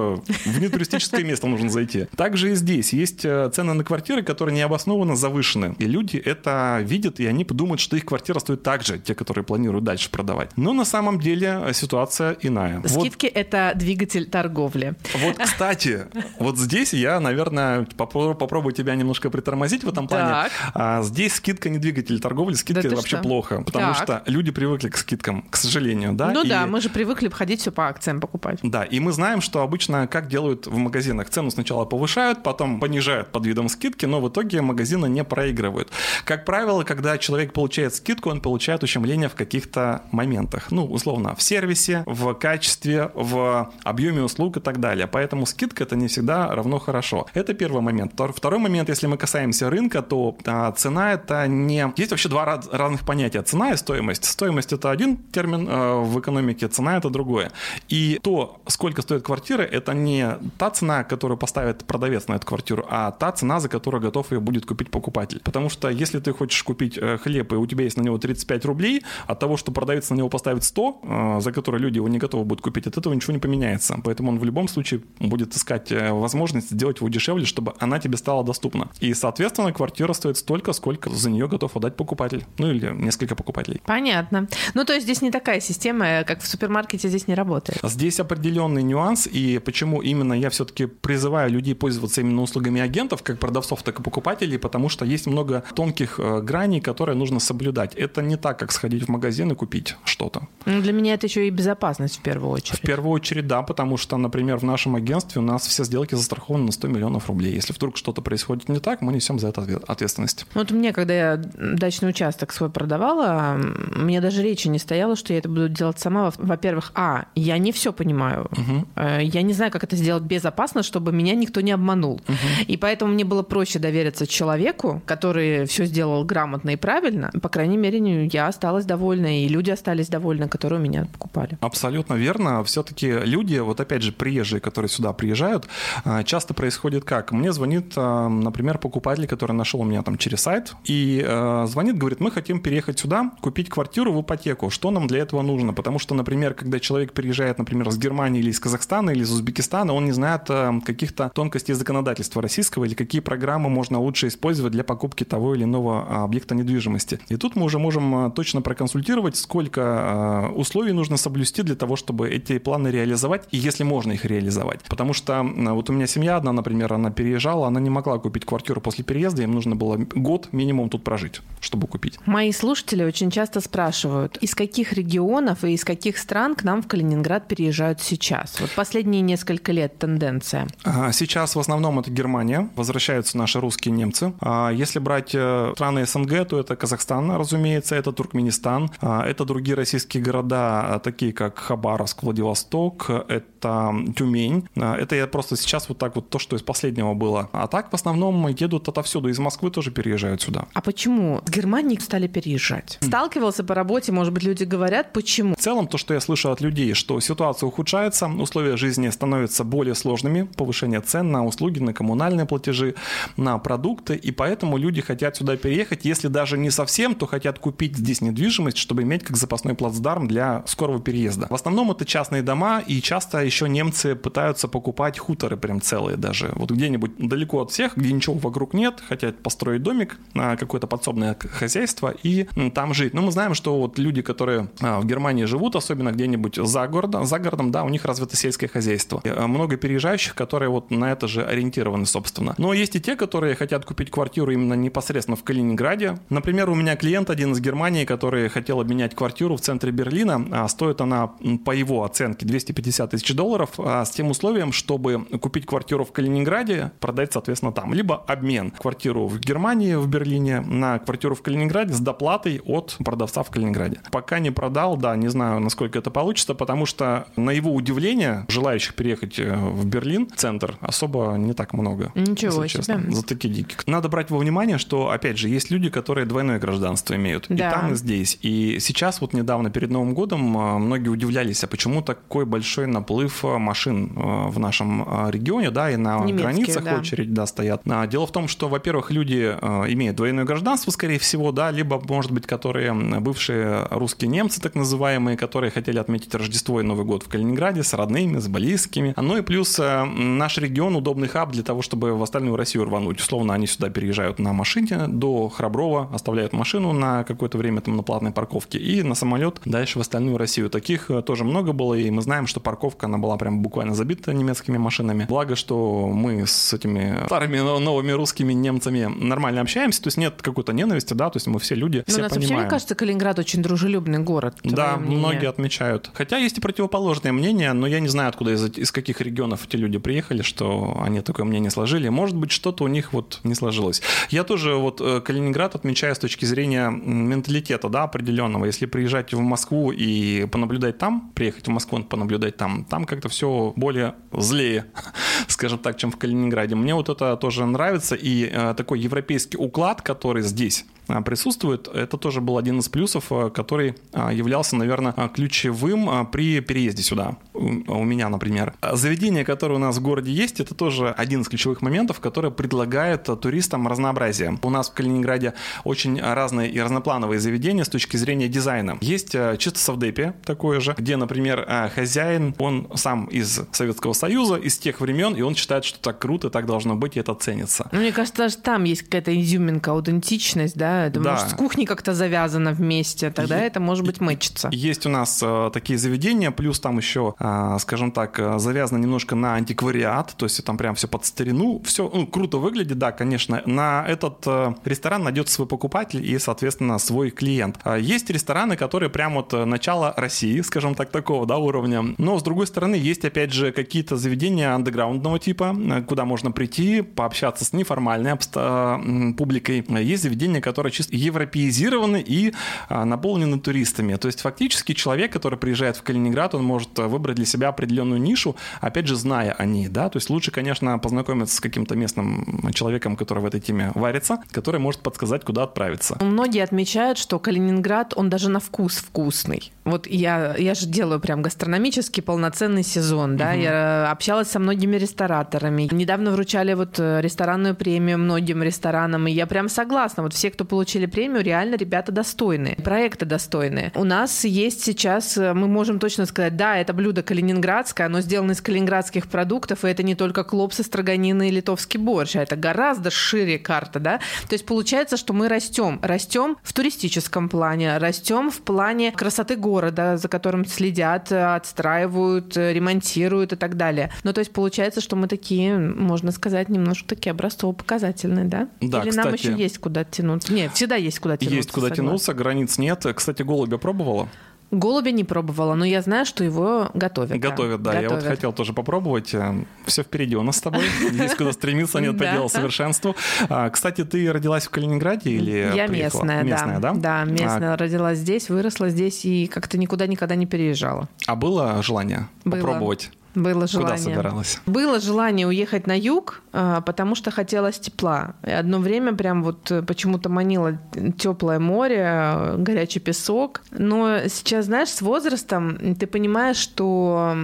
Speaker 3: в нетуристическое место нужно зайти. Также и здесь есть э, цены на квартиры, которые необоснованно завышены. И люди это видят, и они подумают, что их квартира стоит так же, те, которые планируют дальше продавать. Но на самом деле э, ситуация иная. Вот
Speaker 2: Скидки – это двигатель торговли.
Speaker 3: вот, кстати, вот здесь я, наверное, попро- попробую тебя немножко притормозить в этом плане.
Speaker 2: Так.
Speaker 3: А, здесь скидка не двигатель торговли, скидки
Speaker 2: Да
Speaker 3: вообще
Speaker 2: что?
Speaker 3: плохо, потому
Speaker 2: Так.
Speaker 3: что люди привыкли к скидкам, к сожалению, да.
Speaker 2: ну
Speaker 3: и-
Speaker 2: да, мы же привыкли ходить все по акциям покупать.
Speaker 3: да, и мы знаем, что обычно как делают в магазинах. Цену сначала повышают, потом понижают под видом скидки, но в итоге магазины не проигрывают. Как правило, когда человек получает скидку, он получает ущемление в каких-то моментах. Ну, условно, в сервисе, в качестве, в объеме услуг и так далее. Поэтому скидка это не всегда равно хорошо. Это первый момент. Втор- Второй момент, если мы касаемся рынка, то а, цена это не... Есть вообще два раз- разных понятия. Цена и стоимость. Стоимость это один термин э, в экономике, цена это другое. И то, сколько стоит квартира, это не та цена, которую поставит продавец на эту квартиру, а та цена, за которую готов ее будет купить покупатель. Потому что если ты хочешь купить э, хлеб, и у тебя есть на него 35 рублей, от того, что продавец на него поставит 100, э, за которые люди его не готовы будут купить, от этого ничего не поменяется. Поэтому он в любом случае будет искать э, возможность сделать его дешевле, чтобы она тебе стала доступна. И, соответственно, квартира стоит столько, сколько за нее готов отдать покупатель. Ну или несколько покупателей.
Speaker 2: Понятно. Ну, то есть здесь не такая система, э, как в супермаркете здесь не работает.
Speaker 3: Здесь определенный нюанс, и почему именно я все-таки призываю людей пользоваться именно услугами агентов, как продавцов, так и покупателей, потому что есть много тонких э, граней, которые нужно соблюдать. Это не так, как сходить в магазин и купить что-то.
Speaker 2: Ну, Для меня это еще и безопасность в первую
Speaker 3: В
Speaker 2: очередь.
Speaker 3: первую очередь, да, потому что, например, в нашем агентстве у нас все сделки застрахованы на 100 миллионов рублей. Если вдруг что-то происходит не так, мы несем за это отве- ответственность.
Speaker 2: Вот мне, когда я дачный участок свой продавала, мне даже речи не стояло, что я это буду делать сама. Во- Во-первых, а, я не все понимаю. Э, Я не знаю, как это сделать безопасно, чтобы меня никто не обманул. И поэтому мне было проще довериться человеку, который все сделал грамотно и правильно. По крайней мере, я осталась довольна, и люди остались довольны, которые у меня покупали.
Speaker 3: Абсолютно верно. Все-таки люди, вот опять же, приезжие, которые сюда приезжают, а, часто происходит как? Мне звонит, а, например, покупатель, который нашел меня там через сайт, и а, звонит, говорит, мы хотим переехать сюда, купить квартиру в ипотеку. Что нам для этого нужно? Потому что, например, когда человек приезжает, например, из Германии или из Казахстана или из Узбекистана, он не знает а, каких-то тонкостей законодательства российского или какие программы можно лучше использовать для покупки того или иного объекта недвижимости. И тут мы уже можем точно проконсультировать, сколько условий нужно соблюсти для того, чтобы эти планы реализовать, и если можно их реализовать. Потому что вот у меня семья одна, например, она переезжала, она не могла купить квартиру после переезда, им нужно было год минимум тут прожить, чтобы купить.
Speaker 2: Мои слушатели очень часто спрашивают, из каких регионов и из каких стран к нам в Калининград переезжают сейчас? Вот последние несколько лет тенденция.
Speaker 3: А, Сейчас в основном это Германия, возвращаются наши русские немцы. А Если брать э, страны СНГ, то это Казахстан, разумеется, это Туркменистан, а, это другие российские города, такие как Хабаровск, Владивосток, это Тюмень. Это я просто сейчас вот так вот то, что из последнего было. А так в основном едут отовсюду, из Москвы тоже переезжают сюда.
Speaker 2: А почему с Германии стали переезжать? Сталкивался по работе, может быть, люди говорят, почему?
Speaker 3: В целом, то, что я слышу от людей, что ситуация ухудшается, условия жизни становятся более сложными, повышение цен на услуги, на коммунальные платежи, на продукты, и поэтому люди хотят сюда переехать, если даже не совсем, то хотят купить здесь недвижимость, чтобы иметь как запасной плацдарм для скорого переезда. В основном это частные дома, и часто еще немцы пытаются покупать хуторы прям целые даже. Вот где-нибудь далеко от всех, где ничего вокруг нет, хотят построить домик, а, какое-то подсобное хозяйство и там жить. Но мы знаем, что вот люди, которые а, в Германии живут, особенно где-нибудь за городом, за городом, да, у них развито сельское хозяйство. А, много переезжающих, которые вот на это же ориентированы, собственно. Но есть и те, которые хотят купить квартиру именно непосредственно в Калининграде. Например, у меня клиент один из Германии, который хотел обменять квартиру в центре Берлина. А стоит она, по его оценке, 250 тысяч долларов, с тем условием, чтобы купить квартиру в Калининграде, соответственно, там. Либо обмен квартиру в Германии, в Берлине, на квартиру в Калининграде с доплатой от продавца в Калининграде. Пока не продал, да, не знаю, насколько это получится, потому что на его удивление желающих переехать э, в Берлин, центр, особо не так много.
Speaker 2: Ничего себе. Честно,
Speaker 3: за такие дикие. Надо брать во внимание, что, опять же, есть люди, которые двойное гражданство имеют. Да. И там, и здесь. И сейчас, вот недавно, перед Новым годом, э, многие удивлялись, а почему такой большой наплыв э, машин в нашем регионе, да, и на Немецкие, границах да. Очередь, да, стоят. А, дело в том, что, во-первых, люди имеют двойное гражданство, скорее всего, да, либо, может быть, которые бывшие русские немцы, так называемые, которые хотели отметить Рождество и Новый год в Калининграде с родными, с близкими. Ну и плюс э, наш регион удобный хаб для того, чтобы в остальную Россию рвануть. Условно, они сюда переезжают на машине до Храброва, оставляют машину на какое-то время там на платной парковке и на самолет дальше в остальную Россию. Таких э, тоже много было, и мы знаем, что парковка, она была прям буквально забита немецкими машинами. Благо, что мы с этими старыми новыми русскими немцами нормально общаемся, то есть нет какой-то ненависти, да, то есть мы все люди, Но все
Speaker 2: нас
Speaker 3: понимаем.
Speaker 2: вообще, мне кажется, Калининград очень дружелюбный город.
Speaker 3: Да, мнение. многие отмечают. Хотя есть и противоположное мнение, но я не знаю, откуда из, из каких регионов эти люди приехали, что они такое мнение сложили. Может быть, что-то у них вот не сложилось. Я тоже вот э, Калининград отмечаю с точки зрения менталитета, да, определенного. Если приезжать в Москву и понаблюдать там, приехать в Москву понаблюдать там, там как-то все более злее, скажем так, чем в Калининграде. Мне вот это тоже нравится, и э, такой европейский уклад, который здесь а, присутствует. Это тоже был один из плюсов, а, который являлся, наверное, ключевым при переезде сюда. У меня, например. Заведение, которое у нас в городе есть, это тоже один из ключевых моментов, который предлагает туристам разнообразие. У нас в Калининграде очень разные и разноплановые заведения с точки зрения дизайна. Есть чисто совдепе такое же, где, например, хозяин, он сам из Советского Союза, из тех времен, и он считает, что так круто, так должно быть, и это ценится.
Speaker 2: Ну, мне кажется, даже там есть какая-то изюминка, аутентичность, да, это да. может с кухней как-то завязано вместе, тогда е- это может быть мэчится.
Speaker 3: Есть у нас э, такие заведения, плюс там еще, э, скажем так, э, завязано немножко на антиквариат, то есть там прям все под старину, все ну, круто выглядит, да, конечно. На этот э, ресторан найдется свой покупатель и, соответственно, свой клиент. А есть рестораны, которые прям вот э, начало России, скажем так, такого, да, уровня. Но, с другой стороны, есть, опять же, какие-то заведения андеграундного типа, э, куда можно прийти, пообщаться с неформальной обста- публикой. Есть заведения, которые чисто европеизированы и а, наполнены туристами. То есть фактически человек, который приезжает в Калининград, он может а, выбрать для себя определенную нишу, опять же, зная о ней, да, то есть лучше, конечно, познакомиться с каким-то местным человеком, который в этой теме варится, который может подсказать, куда отправиться.
Speaker 2: Многие отмечают, что Калининград, он даже на вкус вкусный. Вот я, я же делаю прям гастрономический полноценный сезон, да, угу. я общалась со многими рестораторами. Недавно вручали вот э, ресторанную премию многим ресторанам, и я прям согласна. Вот все, кто получили премию, реально ребята достойные, проекты достойные. У нас есть сейчас, э, мы можем точно сказать, да, это блюдо калининградское, оно сделано из калининградских продуктов, и это не только клопсы, строганины и литовский борщ, а это гораздо шире карта, да. То есть получается, что мы растем, растем в туристическом плане, растем в плане красоты города, за которым следят, отстраивают, ремонтируют и так далее. Ну, то есть получается, что мы такие, можно сказать, немножко такие образцово-показательные, да?
Speaker 3: Да,
Speaker 2: Или
Speaker 3: кстати,
Speaker 2: нам еще есть куда тянуться? Нет, всегда есть куда тянуться.
Speaker 3: Есть куда согласна. тянуться, границ нет. Кстати, голубя пробовала?
Speaker 2: Голубя не пробовала, но я знаю, что его готовят.
Speaker 3: Готовят, да. да. Готовят. Я вот хотел тоже попробовать. Э, Все впереди у нас с тобой. Есть куда стремиться, нет предела совершенству. А, кстати, ты родилась в Калининграде или
Speaker 2: Я местная,
Speaker 3: местная, да.
Speaker 2: Да, местная. Родилась здесь, выросла здесь и как-то никуда никогда не переезжала.
Speaker 3: А было желание попробовать?
Speaker 2: Было желание.
Speaker 3: Куда собиралась?
Speaker 2: Было желание уехать на юг, а, потому что хотелось тепла. И одно время прям вот э, почему-то манило теплое море, горячий песок. Но сейчас, знаешь, с возрастом ты понимаешь, что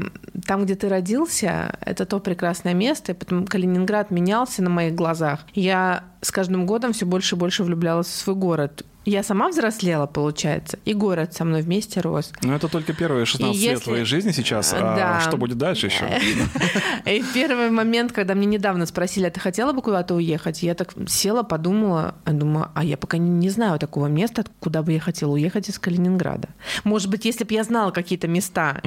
Speaker 2: там, где ты родился, это то прекрасное место, и потом Калининград менялся на моих глазах. Я с каждым годом все больше и больше влюблялась в свой город. Я сама взрослела, получается, и город со мной вместе рос.
Speaker 3: Но это только первые 16
Speaker 2: И
Speaker 3: лет
Speaker 2: если-
Speaker 3: твоей жизни сейчас.
Speaker 2: Да.
Speaker 3: А что будет дальше еще?
Speaker 2: И первый момент, когда мне недавно спросили, а ты хотела бы куда-то уехать? Я так села, подумала, думаю, а я пока не знаю такого места, куда бы я хотела уехать из Калининграда. Может быть, если бы я знала какие-то места,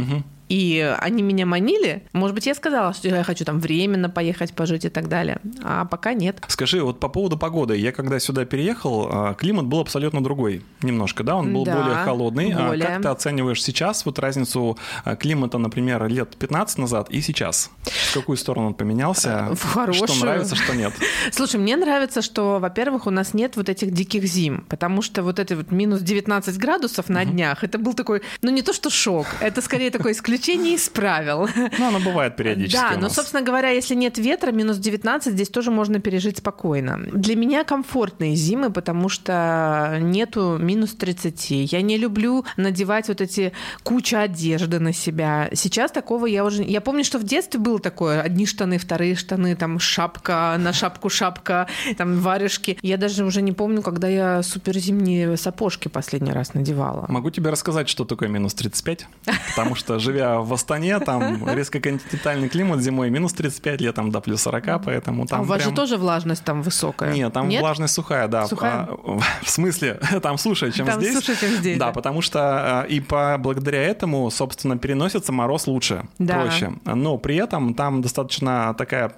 Speaker 2: и они меня манили, может быть, я сказала, что я хочу там временно поехать, пожить и так далее. А пока нет.
Speaker 3: Скажи, вот по поводу погоды. Я когда сюда переехал, а, климат был абсолютно другой немножко, да? Он был
Speaker 2: Да,
Speaker 3: более холодный. А
Speaker 2: более.
Speaker 3: как ты оцениваешь сейчас вот разницу а, климата, например, лет 15 назад и сейчас? В какую сторону он поменялся?
Speaker 2: В хорошую.
Speaker 3: Что нравится, что нет?
Speaker 2: Слушай, мне нравится, что, во-первых, у нас нет вот этих диких зим, потому что вот это вот минус 19 градусов на днях, это был такой, ну не то что шок, это скорее такое исключение из правил.
Speaker 3: Ну, оно бывает периодически
Speaker 2: Да, но, собственно говоря, если нет ветра, минус 19, здесь тоже можно пережить спокойно. Для меня комфортные зимы, потому что нету минус 30. Я не люблю надевать вот эти куча одежды на себя. Сейчас такого я уже... Я помню, что в детстве было такое. Одни штаны, вторые штаны, там шапка, на шапку шапка, там варежки. Я даже уже не помню, когда я суперзимние сапожки последний раз надевала.
Speaker 3: Могу тебе рассказать, что такое минус 35, потому что, живя в Астане, там резко континентальный климат зимой минус 35, летом до плюс 40, поэтому там
Speaker 2: а у вас
Speaker 3: прям-
Speaker 2: же тоже влажность там высокая?
Speaker 3: Нет, там влажность сухая, да.
Speaker 2: Сухая?
Speaker 3: А, В смысле, там суше, чем
Speaker 2: Там
Speaker 3: здесь.
Speaker 2: суше, чем здесь,
Speaker 3: Да,
Speaker 2: да.
Speaker 3: потому что а, и по, благодаря этому, собственно, переносится мороз лучше,
Speaker 2: Да.
Speaker 3: проще. Но при этом там достаточно такая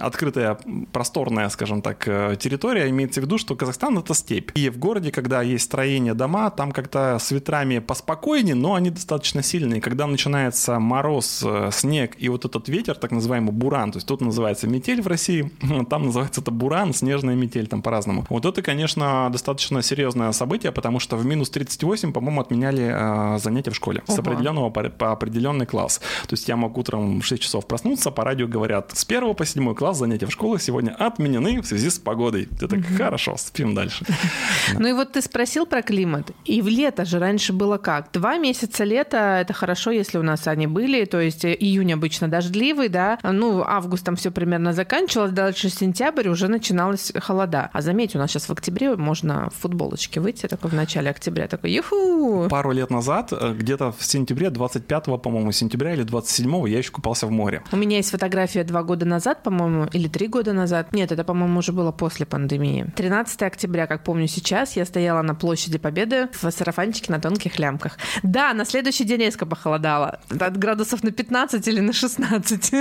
Speaker 3: открытая, просторная, скажем так, э, территория. Имеется в виду, что Казахстан — это степь. И в городе, когда есть строение дома, там как-то с ветрами поспокойнее, но они достаточно сильные. Когда начинается мороз, э, снег и вот этот ветер, так называемый буран, то есть тут называется метель в России, там называется это буран, снежная метель, там по-разному. Вот это, конечно, достаточно серьезное событие, потому что в минус 38, по-моему, отменяли э, занятия в школе с
Speaker 2: Ого.
Speaker 3: определенного по, по определенный класс. То есть я мог утром в 6 часов проснуться, по радио говорят, с 1 по 7 класс занятия в школе сегодня отменены в связи с погодой. Ты так, хорошо, спим дальше.
Speaker 2: Ну и вот ты спросил про климат. И в лето же раньше было как? Два месяца лета – это хорошо, если у нас они были. То есть э, июнь обычно дождливый, да. Ну, август там все примерно заканчивалось. Дальше сентябрь уже начиналась холода. А заметь, у нас сейчас в октябре можно в футболочке выйти такой в начале октября. Такой, юху!
Speaker 3: Пару лет назад, э, где-то в сентябре, 25 по-моему, сентября или 27 я еще купался в море.
Speaker 2: У меня есть фотография два года назад, по-моему, или три года назад. Нет, это, по-моему, уже было после пандемии. 13 октября, как помню сейчас, я стояла на площади Победы в сарафанчике на тонких лямках. Да, на следующий день резко похолодало. От градусов на 15 или на 16.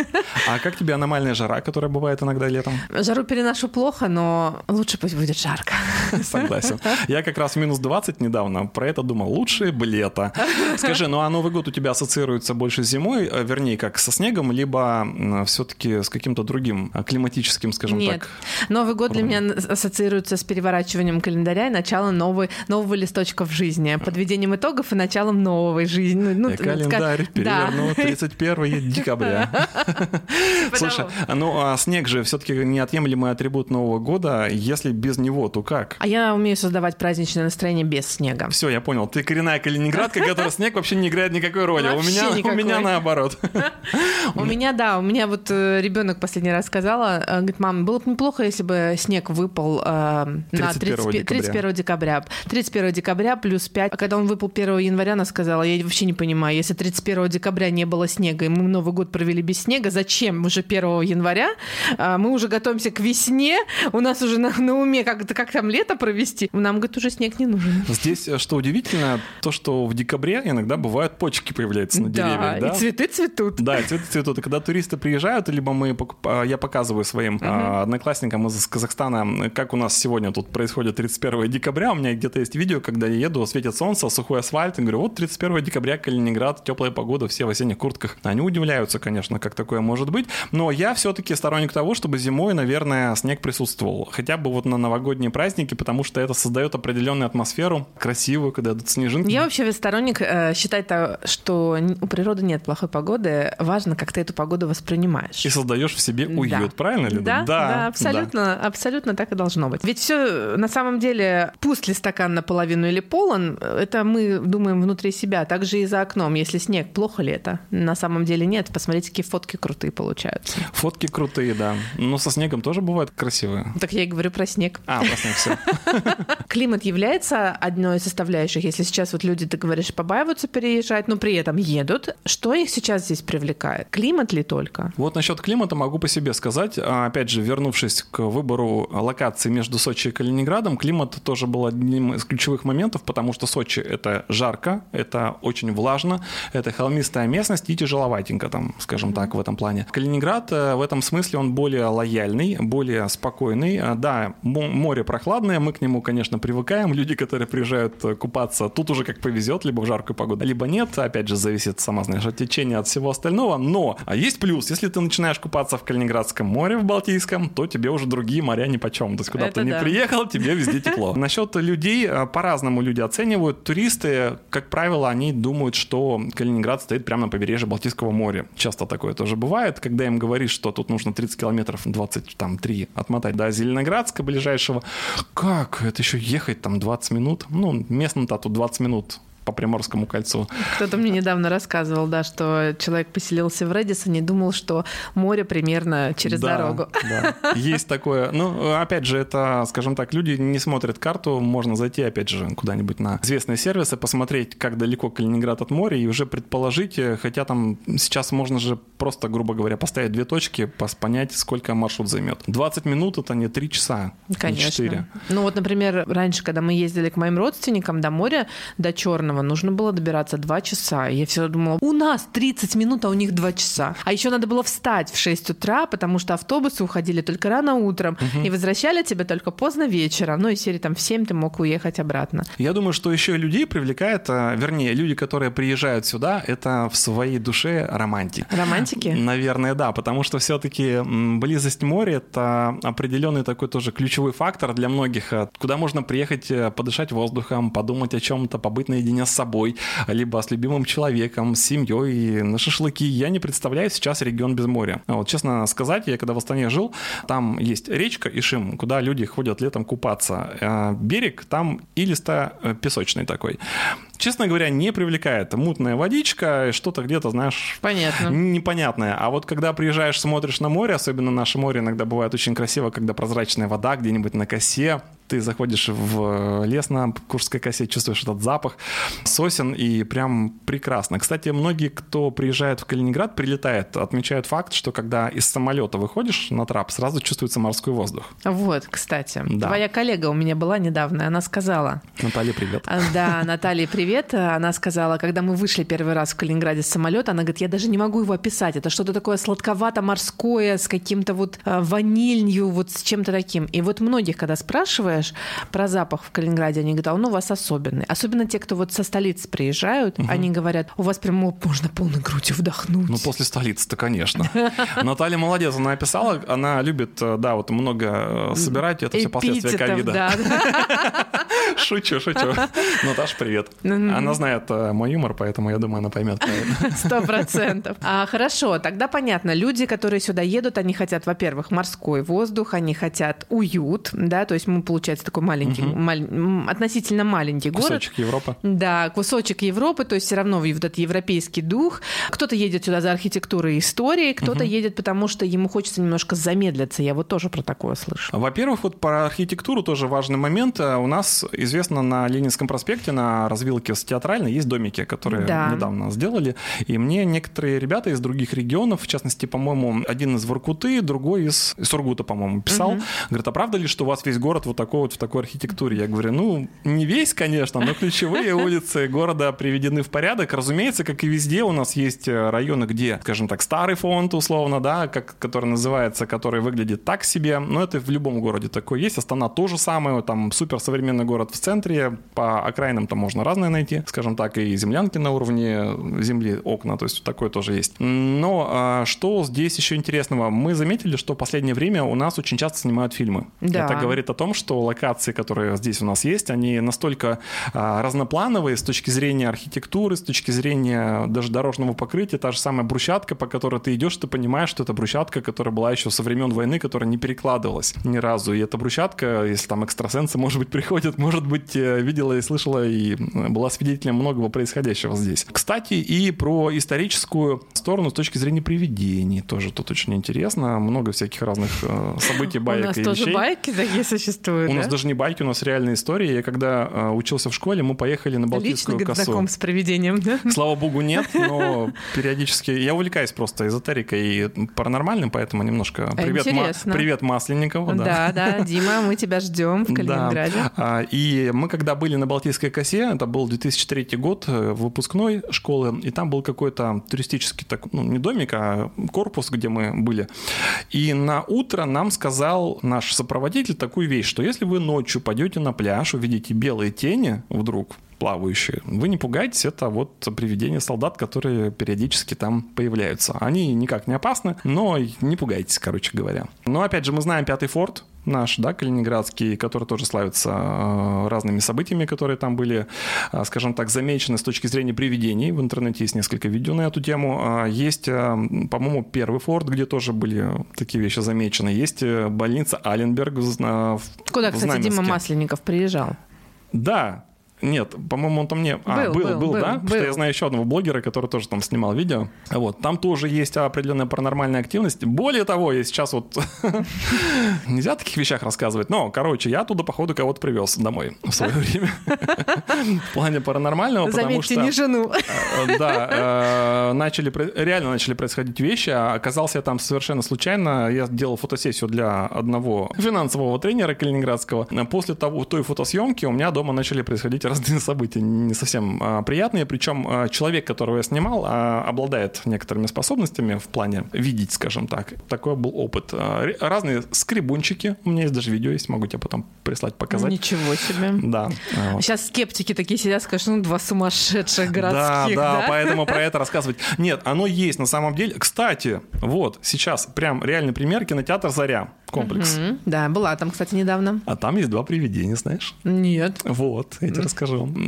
Speaker 3: А как тебе аномальная жара, которая бывает иногда летом?
Speaker 2: Жару переношу плохо, но лучше пусть будет жарко.
Speaker 3: Согласен. Я как раз в минус 20 недавно про это думал. Лучше бы лето. Скажи, ну а Новый год у тебя ассоциируется больше зимой, э, вернее, как со снегом, либо все-таки с каким-то другим э, климатическим, скажем
Speaker 2: Нет.
Speaker 3: так?
Speaker 2: Новый год для меня ассоциируется с переворачиванием календаря и началом новой, нового листочка в жизни, подведением итогов и началом новой жизни. Ну,
Speaker 3: Я
Speaker 2: ска-
Speaker 3: календарь
Speaker 2: Да.
Speaker 3: переверну 31 декабря. Слушай, ну а снег же все-таки неотъемлемый атрибут Нового года. Если без него, то как?
Speaker 2: А я умею создавать праздничное настроение без снега.
Speaker 3: Все, я понял. Ты коренная калининградка, которой снег вообще не играет никакой роли. У меня, у меня наоборот.
Speaker 2: У меня, да, у меня вот ребенок последний раз сказала, э, говорит, мам, было бы неплохо, если бы снег выпал э, на
Speaker 3: 31
Speaker 2: 30
Speaker 3: декабря.
Speaker 2: 31 декабря. 31 декабря плюс 5. А когда он выпал 1 января, она сказала, я вообще не понимаю, если 31 декабря не было снега, и мы Новый год провели без снега, зачем уже 1 января? А, Мы уже готовимся к весне, у нас уже на, на уме как, как там лето провести. Нам, говорит, уже снег не нужен.
Speaker 3: Здесь, э, что удивительно, то, что в декабре иногда бывают почки появляются на деревьях. Да,
Speaker 2: и цветы цветут.
Speaker 3: Да, цветы цветут. И когда туристы приезжают, либо мы, а, я показываю своим а, одноклассникам из Казахстана, как у нас сегодня тут происходит 31 декабря. У меня где-то есть видео, когда я еду, светит солнце, сухой асфальт, и говорю, вот 31 декабря, Калининград, теплая погода, все в осенних куртках. Они удивляются, конечно, как такое может быть. Но я все-таки сторонник того, чтобы зимой, наверное, снег присутствовал. Хотя бы вот на новогодние праздники, потому что это создает определенную атмосферу, красивую, когда идут снежинки.
Speaker 2: Я вообще сторонник э, считать, то, что у природы нет плохой погоды. Важно, как ты эту погоду воспринимаешь.
Speaker 3: И создаешь в себе уют,
Speaker 2: Да.
Speaker 3: правильно ли?
Speaker 2: Да, да, абсолютно, абсолютно так и должно быть. Ведь все на самом деле, пуст ли стакан наполовину или полон, это мы думаем внутри себя. Также и за окном. Если снег плохо плохо ли это? На самом деле нет. Посмотрите, какие фотки крутые получаются.
Speaker 3: Фотки крутые, да. Но со снегом тоже бывают красивые.
Speaker 2: Так я и говорю про снег.
Speaker 3: А, про снег, все.
Speaker 2: Климат является одной из составляющих. Если сейчас вот люди, ты говоришь, побаиваются переезжать, но при этом едут, что их сейчас здесь привлекает? Климат ли только?
Speaker 3: Вот насчет климата могу по себе сказать. А, Опять же, вернувшись к выбору локации между Сочи и Калининградом, климат тоже был одним из ключевых моментов, потому что Сочи — это жарко, это очень влажно, это холмистая местность и тяжеловатенько там, скажем так, в этом плане. Калининград э, в этом смысле он более лояльный, более спокойный. А, Да, мо- море прохладное, мы к нему, конечно, привыкаем. Люди, которые приезжают э, купаться, тут уже как повезет, либо в жаркую погоду, либо нет. Опять же, зависит, сама знаешь, от течения, от всего остального. Но а есть плюс. Если ты начинаешь купаться в Калининградском море, в Балтийском, то тебе уже другие моря ни почем. То есть куда
Speaker 2: Это
Speaker 3: ты не
Speaker 2: да.
Speaker 3: приехал, тебе везде тепло. Насчет людей, э, по-разному люди оценивают. Туристы, как правило, они думают, что Калининград стоит прямо на побережье Балтийского моря. Часто такое тоже бывает, когда им говоришь, что тут нужно 30 километров, 23 отмотать до Зеленоградска ближайшего. Как? Это еще ехать там 20 минут? Ну, местно-то тут 20 минут по Приморскому кольцу.
Speaker 2: Кто-то мне недавно рассказывал, да, что человек поселился в Редисоне и думал, что море примерно через
Speaker 3: Да,
Speaker 2: дорогу.
Speaker 3: Да, есть такое. Ну, опять же, это, скажем так, люди не смотрят карту, можно зайти, опять же, куда-нибудь на известные сервисы, посмотреть, как далеко Калининград от моря, и уже предположить, э, хотя там сейчас можно же просто, грубо говоря, поставить две точки, понять, сколько маршрут займет. 20 минут — это не 3 часа, не
Speaker 2: Конечно.
Speaker 3: 4.
Speaker 2: Ну вот, например, раньше, когда мы ездили к моим родственникам до моря, до Черного, нужно было добираться два часа. И я всегда думала, у нас 30 минут, а у них два часа. А еще надо было встать в 6 утра, потому что автобусы уходили только рано утром и возвращали тебя только поздно вечером. Ну и серии там в 7 ты мог уехать обратно.
Speaker 3: Я думаю, что еще людей привлекает, а, вернее, люди, которые приезжают сюда, это в своей душе романтик.
Speaker 2: Романтики?
Speaker 3: Наверное, да, потому что все-таки близость моря это определенный такой тоже ключевой фактор для многих, а, куда можно приехать э, подышать воздухом, подумать о чем-то, побыть наедине с собой, либо с любимым человеком, с семьей, на шашлыки. Я не представляю сейчас регион без моря. Вот, честно сказать, я когда в Астане жил, там есть речка Ишим, куда люди ходят летом купаться. А Берег там илисто-песочный такой. Честно говоря, не привлекает. Мутная водичка, что-то где-то, знаешь,
Speaker 2: Понятно.
Speaker 3: непонятное. А вот когда приезжаешь, смотришь на море, особенно наше море иногда бывает очень красиво, когда прозрачная вода где-нибудь на косе, ты заходишь в лес на Куршской косе, чувствуешь этот запах сосен, и прям прекрасно. Кстати, многие, кто приезжает в Калининград, прилетает, отмечают факт, что когда из самолета выходишь на трап, сразу чувствуется морской воздух.
Speaker 2: Вот, кстати,
Speaker 3: Да.
Speaker 2: твоя коллега у меня была недавно, она сказала,
Speaker 3: Наталья, привет.
Speaker 2: А, Да, Наталья, привет. Она сказала, когда мы вышли первый раз в Калининграде с самолета, она говорит, я даже не могу его описать. Это что-то такое сладковато-морское, с каким-то вот э, ванилью, вот с чем-то таким. И вот многих, когда спрашиваешь про запах в Калининграде, они говорят, а он у вас особенный. Особенно те, кто вот со столицы приезжают, они говорят, у вас прямо можно полной грудью вдохнуть.
Speaker 3: Ну, после столицы-то, конечно. Наталья молодец, она описала, она любит, э, да, вот много э, собирать, это все последствия ковида.
Speaker 2: да, да.
Speaker 3: Шучу, шучу. Наташа, привет. Она знает э, мой юмор, поэтому я думаю, она поймет.
Speaker 2: Сто процентов. А, хорошо, тогда понятно. Люди, которые сюда едут, они хотят, во-первых, морской воздух, они хотят уют, да, то есть мы, получается, такой маленький, относительно маленький город.
Speaker 3: Кусочек Европы.
Speaker 2: Да, кусочек Европы, то есть все равно этот европейский дух. Кто-то едет сюда за архитектурой и историей, кто-то едет, потому что ему хочется немножко замедлиться. Я вот тоже про такое слышу.
Speaker 3: Во-первых, вот про архитектуру тоже важный момент. Э, У нас известно на Ленинском проспекте, на развилке с театральной, есть домики, которые
Speaker 2: Да.
Speaker 3: недавно сделали. И мне некоторые ребята из других регионов, в частности, по-моему, один из Воркуты, другой из Сургута, по-моему, писал. Говорит, а правда ли, что у вас весь город вот такой вот в такой архитектуре? Я говорю, ну, не весь, конечно, но ключевые улицы города приведены в порядок. Разумеется, как и везде, у нас есть э, районы, где, скажем так, старый фонд, условно, да, как, который называется, который выглядит так себе. Но это в любом городе такое есть. Астана то же самое, там суперсовременный город в центре, по окраинам там можно найти, скажем так, и землянки на уровне земли, окна, то есть такое тоже есть. Но а, что здесь еще интересного? Мы заметили, что в последнее время у нас очень часто снимают фильмы.
Speaker 2: Да.
Speaker 3: Это говорит о том, что локации, которые здесь у нас есть, они настолько а, разноплановые с точки зрения архитектуры, с точки зрения даже дорожного покрытия. Та же самая брусчатка, по которой ты идешь, ты понимаешь, что это брусчатка, которая была еще со времен войны, которая не перекладывалась ни разу. И эта брусчатка, если там экстрасенсы, может быть, приходят, может быть, э, видела и слышала, и была свидетелем многого происходящего здесь. Кстати, и про историческую сторону с точки зрения привидений тоже тут очень интересно. Много всяких разных э, событий, баек
Speaker 2: У нас
Speaker 3: и
Speaker 2: тоже
Speaker 3: вещей.
Speaker 2: байки такие существуют,
Speaker 3: У
Speaker 2: да?
Speaker 3: нас даже не байки, у нас реальные истории. Я когда э, учился в школе, мы поехали на
Speaker 2: Лично,
Speaker 3: Балтийскую
Speaker 2: говорит,
Speaker 3: косу.
Speaker 2: знаком с привидением, да?
Speaker 3: Слава богу, нет, но периодически я увлекаюсь просто эзотерикой и паранормальным, поэтому немножко привет, Ма- привет Масленникову.
Speaker 2: Да, да, Дима, мы тебя ждем в Калининграде.
Speaker 3: Да. А, И мы когда были на Балтийской косе, это был 2003 год, э, выпускной школы, и там был какой-то туристический, так, ну, не домик, а корпус, где мы были. И на утро нам сказал наш сопроводитель такую вещь, что если вы ночью пойдете на пляж, увидите белые тени вдруг, плавающие. Вы не пугайтесь, это вот привидения солдат, которые периодически там появляются. Они никак не опасны, но не пугайтесь, короче говоря. Но опять же, мы знаем пятый форт, наш, да, калининградский, который тоже славится э, разными событиями, которые там были, э, скажем так, замечены с точки зрения привидений. В интернете есть несколько видео на эту тему. А, Есть, э, по-моему, первый форт, где тоже были такие вещи замечены. Есть э, больница Аленберг в
Speaker 2: Куда,
Speaker 3: в
Speaker 2: кстати, Дима. Масленников приезжал?
Speaker 3: Да. Нет, по-моему, он там не... А,
Speaker 2: Был,
Speaker 3: был,
Speaker 2: был,
Speaker 3: был,
Speaker 2: был,
Speaker 3: да? Потому
Speaker 2: был.
Speaker 3: что я знаю еще одного блогера, который тоже там снимал видео. Вот. Там тоже есть определенная паранормальная активность. Более того, я сейчас вот... Нельзя о таких вещах рассказывать. Но, короче, я оттуда, походу, кого-то привез домой в свое время. В плане паранормального, потому что...
Speaker 2: не жену.
Speaker 3: Э, Да, э, начали, реально начали происходить вещи. а Оказался я там совершенно случайно. Я делал фотосессию для одного финансового тренера калининградского. После того, той фотосъемки у меня дома начали происходить разные события не совсем а, приятные. Причем а, человек, которого я снимал, а, обладает некоторыми способностями в плане видеть, скажем так. Такой был опыт. А, Разные скребунчики. У меня есть даже видео есть, могу тебе потом прислать, показать.
Speaker 2: Ничего себе.
Speaker 3: Да. а, вот.
Speaker 2: Сейчас скептики такие сидят, скажут, ну, два сумасшедших
Speaker 3: Да,
Speaker 2: городских,
Speaker 3: да,
Speaker 2: да?
Speaker 3: поэтому про это рассказывать. Нет, оно есть на самом деле. Кстати, вот сейчас прям реальный пример кинотеатр Заря комплекс.
Speaker 2: Да, была там, кстати, недавно.
Speaker 3: А там есть два привидения, знаешь?
Speaker 2: Нет.
Speaker 3: Вот, я тебе расскажу.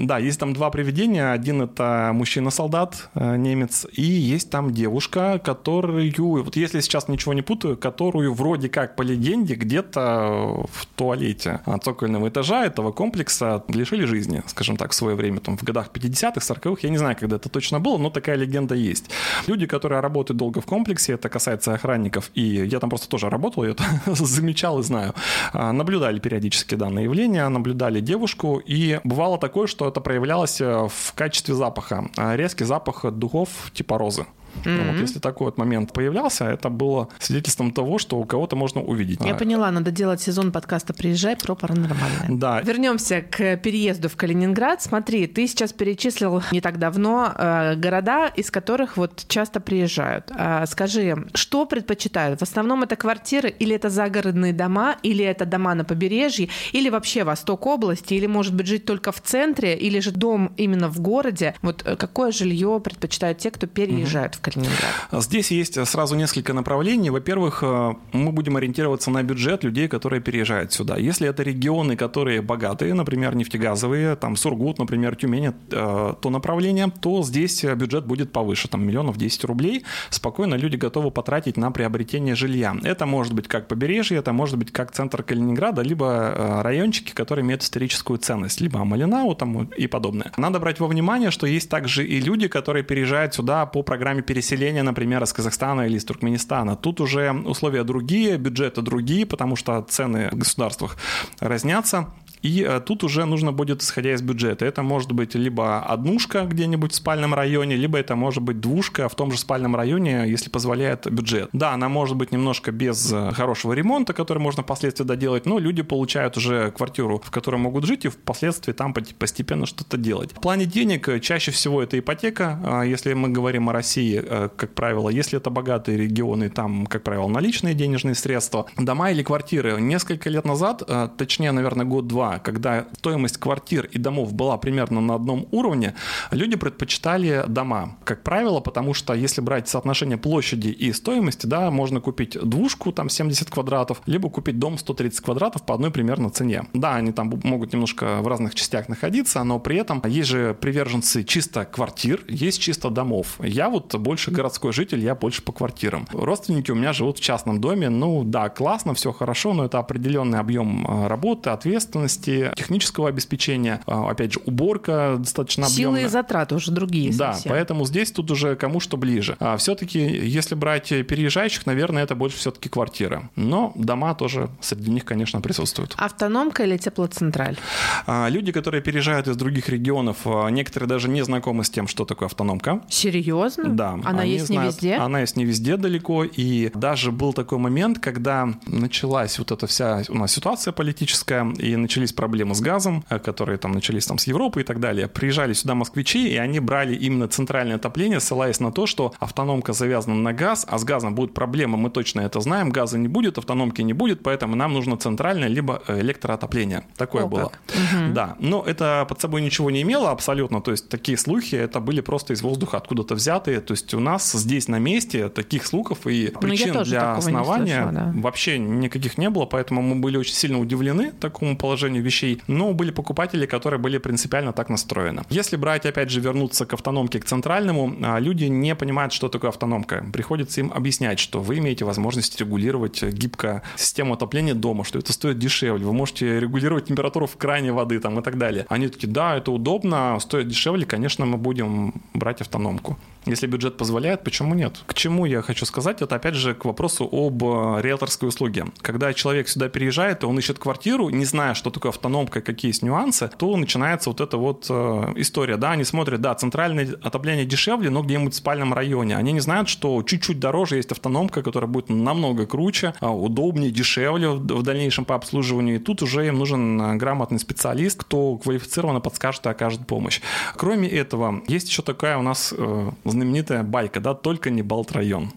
Speaker 3: Да, есть там два привидения. Один это мужчина-солдат, э, немец, и есть там девушка, которую, вот если сейчас ничего не путаю, которую вроде как по легенде где-то в туалете цокольного этажа этого комплекса лишили жизни, скажем так, в свое время, там в годах 50-х, 40-х, я не знаю, когда это точно было, но такая легенда есть. Люди, которые работают долго в комплексе, это касается охранников, и я там просто тоже работал, я это замечал и знаю, а, наблюдали периодически данное явление, наблюдали девушку, и бывало такое, что это проявлялось э, в качестве запаха. А, Резкий запах духов типа розы. Ну Вот, если такой вот момент появлялся, это было свидетельством того, что у кого-то можно увидеть.
Speaker 2: Я
Speaker 3: А,
Speaker 2: поняла, надо делать сезон подкаста «Приезжай» про паранормальное.
Speaker 3: Да,
Speaker 2: Вернемся к переезду в Калининград. Смотри, ты сейчас перечислил не так давно э, города, из которых вот часто приезжают. А, скажи, что предпочитают? В основном это квартиры или это загородные дома, или это дома на побережье, или вообще восток области, или, может быть, жить только в центре, или же дом именно в городе? Вот э, какое жилье предпочитают те, кто переезжают в Калининград?
Speaker 3: Здесь есть сразу несколько направлений. Во-первых, э, мы будем ориентироваться на бюджет людей, которые переезжают сюда. Если это регионы, которые богатые, например, нефтегазовые, там Сургут, например, Тюмень, э, то направление, то здесь бюджет будет повыше, там миллионов 10 рублей. Спокойно люди готовы потратить на приобретение жилья. Это может быть как побережье, это может быть как центр Калининграда, либо э, райончики, которые имеют историческую ценность, либо Амалинау там и подобное. Надо брать во внимание, что есть также и люди, которые переезжают сюда по программе переселения, например, из Казахстана или из Туркменистана. Тут уже условия другие, бюджеты другие, потому что цены в государствах разнятся. И э, тут уже нужно будет, исходя из бюджета, это может быть либо однушка где-нибудь в спальном районе, либо это может быть двушка в том же спальном районе, если позволяет бюджет. Да, она может быть немножко без э, хорошего ремонта, который можно впоследствии доделать, но люди получают уже квартиру, в которой могут жить, и впоследствии там постепенно что-то делать. В плане денег э, чаще всего это ипотека, а если мы говорим о России, как правило, если это богатые регионы, там, как правило, наличные денежные средства, дома или квартиры. Несколько лет назад, точнее, наверное, год-два, когда стоимость квартир и домов была примерно на одном уровне, люди предпочитали дома, как правило, потому что если брать соотношение площади и стоимости, да, можно купить двушку, там 70 квадратов, либо купить дом 130 квадратов по одной примерно цене. Да, они там могут немножко в разных частях находиться, но при этом есть же приверженцы чисто квартир, есть чисто домов. Я вот больше городской житель, я больше по квартирам. Родственники у меня живут в частном доме, ну да, классно, все хорошо, но это определенный объем э, работы, ответственности, безопасности, технического обеспечения, а, опять же, уборка достаточно
Speaker 2: Силы
Speaker 3: объемная.
Speaker 2: и затраты уже другие
Speaker 3: Да,
Speaker 2: совсем.
Speaker 3: поэтому здесь тут уже кому что ближе. А все-таки, если брать переезжающих, наверное, это больше все-таки квартира. Но дома тоже среди них, конечно, присутствуют.
Speaker 2: Автономка или теплоцентраль?
Speaker 3: А люди, которые переезжают из других регионов, а, некоторые даже не знакомы с тем, что такое автономка.
Speaker 2: Серьезно?
Speaker 3: Да.
Speaker 2: Она есть не
Speaker 3: знают-
Speaker 2: везде?
Speaker 3: Она есть не везде далеко. И даже был такой момент, когда началась вот эта вся у нас ситуация политическая, и начались проблемы с газом, э, которые там начались там с Европы и так далее. Приезжали сюда москвичи, и они брали именно центральное отопление, ссылаясь на то, что автономка завязана на газ, а с газом будут проблемы, мы точно это знаем, газа не будет, автономки не будет, поэтому нам нужно центральное либо э, электроотопление. Такое
Speaker 2: О,
Speaker 3: было.
Speaker 2: как.
Speaker 3: Да, но это под собой ничего не имело абсолютно, то есть такие слухи, это были просто из воздуха откуда-то взятые, то есть у нас здесь на месте таких слухов и
Speaker 2: Ну,
Speaker 3: причин для
Speaker 2: такого не
Speaker 3: основания
Speaker 2: слышала, да.
Speaker 3: вообще никаких не было, поэтому мы были очень сильно удивлены такому положению вещей, но были покупатели, которые были принципиально так настроены. Если брать, опять же, вернуться к автономке, к центральному, а, люди не понимают, что такое автономка. Приходится им объяснять, что вы имеете возможность регулировать гибко систему отопления дома, что это стоит дешевле, вы можете регулировать температуру в кране воды там и так далее. Они такие, да, это удобно, стоит дешевле, конечно, мы будем брать автономку. Если бюджет позволяет, почему нет? К чему я хочу сказать? Это опять же к вопросу об э, риэлторской услуге. Когда человек сюда переезжает, он ищет квартиру, не зная, что такое автономка, какие есть нюансы, то начинается вот эта вот э, история. Да, они смотрят, да, центральное отопление дешевле, но где-нибудь в спальном районе. Они не знают, что чуть-чуть дороже есть автономка, которая будет намного круче, а, удобнее, дешевле в дальнейшем по обслуживанию. И тут уже им нужен э, грамотный специалист, кто квалифицированно подскажет и окажет помощь. Кроме этого, есть еще такая у нас э, знаменитая байка, да, только не Балт-район.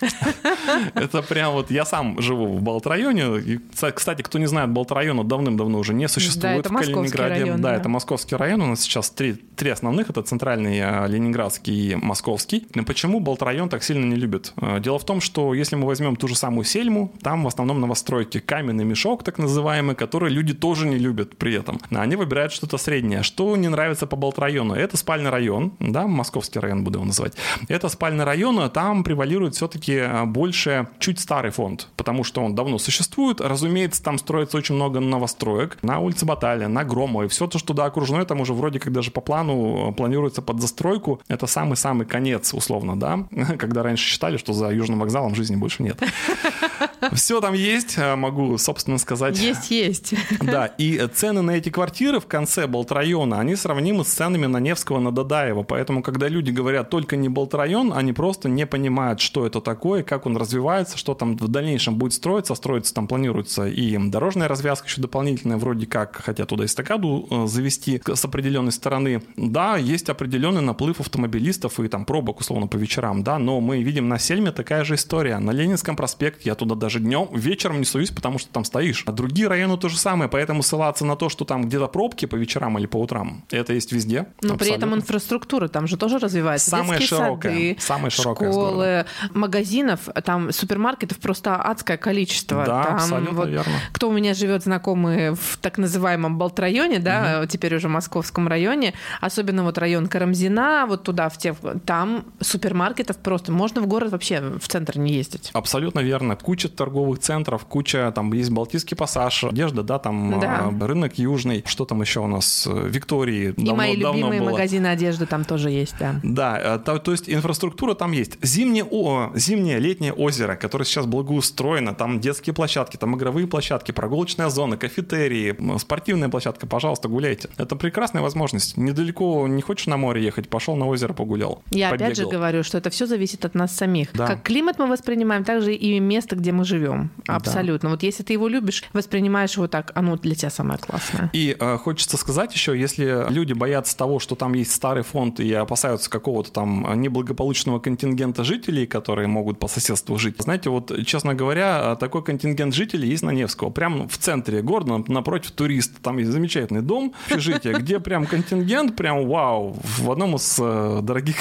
Speaker 3: Это прям вот, я сам живу в Балт-районе, кстати, кто не знает, Балт-района давным-давно уже не существует
Speaker 2: это
Speaker 3: в Калининграде.
Speaker 2: район,
Speaker 3: да,
Speaker 2: да.
Speaker 3: это московский район, у нас сейчас три, три основных, это центральный, э, ленинградский и московский. Но почему Балт-район так сильно не любит? Э, Дело в том, что если мы возьмем ту же самую Сельму, там в основном новостройки, каменный мешок так называемый, который люди тоже не любят при этом. Они выбирают что-то среднее. Что не нравится по Балт-району? Это спальный район, да, московский район буду его называть. Это спальный район, а там превалирует все-таки больше чуть старый фонд, потому что он давно существует. Разумеется, там строится очень много новостроек на улице Баталия, на Громовой. Все то, что туда окружное, там уже вроде как даже по плану э, планируется под застройку. Это самый-самый конец, условно, да, когда раньше считали, что за Южным вокзалом жизни больше нет. Все там есть, э, могу, собственно сказать.
Speaker 2: Есть, есть.
Speaker 3: Да, и цены на эти квартиры в конце Болт-района, они сравнимы с ценами на Невского, на Дадаева. Поэтому, когда люди говорят только не Болт-район, они просто не понимают, что это такое, как он развивается, что там в дальнейшем будет строиться. Строится там планируется и дорожная развязка еще дополнительная, вроде как хотят туда эстакаду э, завести с определенной стороны. Да, есть определенный наплыв автомобилистов и там пробок, условно, по вечерам, да, но мы видим на Сельме такая же история. На Ленинском проспекте я туда даже днем, вечером не суюсь, потому что там стоишь. А другие районы то же самое, поэтому ссылаться на то, что там где-то пробки по вечерам или по утрам, это есть везде.
Speaker 2: Но при этом
Speaker 3: Абсолютно.
Speaker 2: инфраструктура там же тоже развивается.
Speaker 3: Самая
Speaker 2: Детские
Speaker 3: широкая,
Speaker 2: сады,
Speaker 3: самая широкая,
Speaker 2: школы, магазинов, там супермаркетов просто адское количество.
Speaker 3: Да,
Speaker 2: там
Speaker 3: абсолютно
Speaker 2: вот
Speaker 3: верно.
Speaker 2: Кто у меня живет знакомый в так называемом Балт-районе, да, теперь уже московском районе, особенно вот район Карамзина, вот туда, в те, там супермаркетов просто можно в город вообще в центр не ездить.
Speaker 3: Абсолютно верно. Куча торговых центров, куча, там есть Балтийский пассаж, одежда, да, там
Speaker 2: Да.
Speaker 3: а, рынок Южный. Что там еще у нас? Э, Виктории.
Speaker 2: И
Speaker 3: давно,
Speaker 2: мои
Speaker 3: давно
Speaker 2: любимые
Speaker 3: было.
Speaker 2: магазины одежды там тоже есть, да.
Speaker 3: Да, э, то, то есть инфраструктура там есть. Зимнее, о, зимнее летнее озеро, которое сейчас благоустроено, там детские площадки, там игровые площадки, прогулочная зона, кафетерии, спортивная площадка, пожалуйста, гуляйте. Это прекрасная возможность. Недалеко не хочешь на море ехать, пошел на озеро погулял.
Speaker 2: Я опять же
Speaker 3: побегал.
Speaker 2: говорю, что это все зависит от нас самих.
Speaker 3: Да.
Speaker 2: Как климат мы воспринимаем, так же и место, где мы живем. Абсолютно. Вот если ты его любишь, воспринимаешь его так, оно для тебя самое классное.
Speaker 3: И э, хочется сказать еще, если люди боятся того, что там есть старый фонд и опасаются какого-то там неблагополучного контингента жителей, которые могут по соседству жить. Знаете, вот, честно говоря, такой контингент жителей есть на Невского. Прямо в центре города, нап- напротив туриста. Там есть замечательный дом, общежитие, где прям контингент, прям вау, в одном из э, дорогих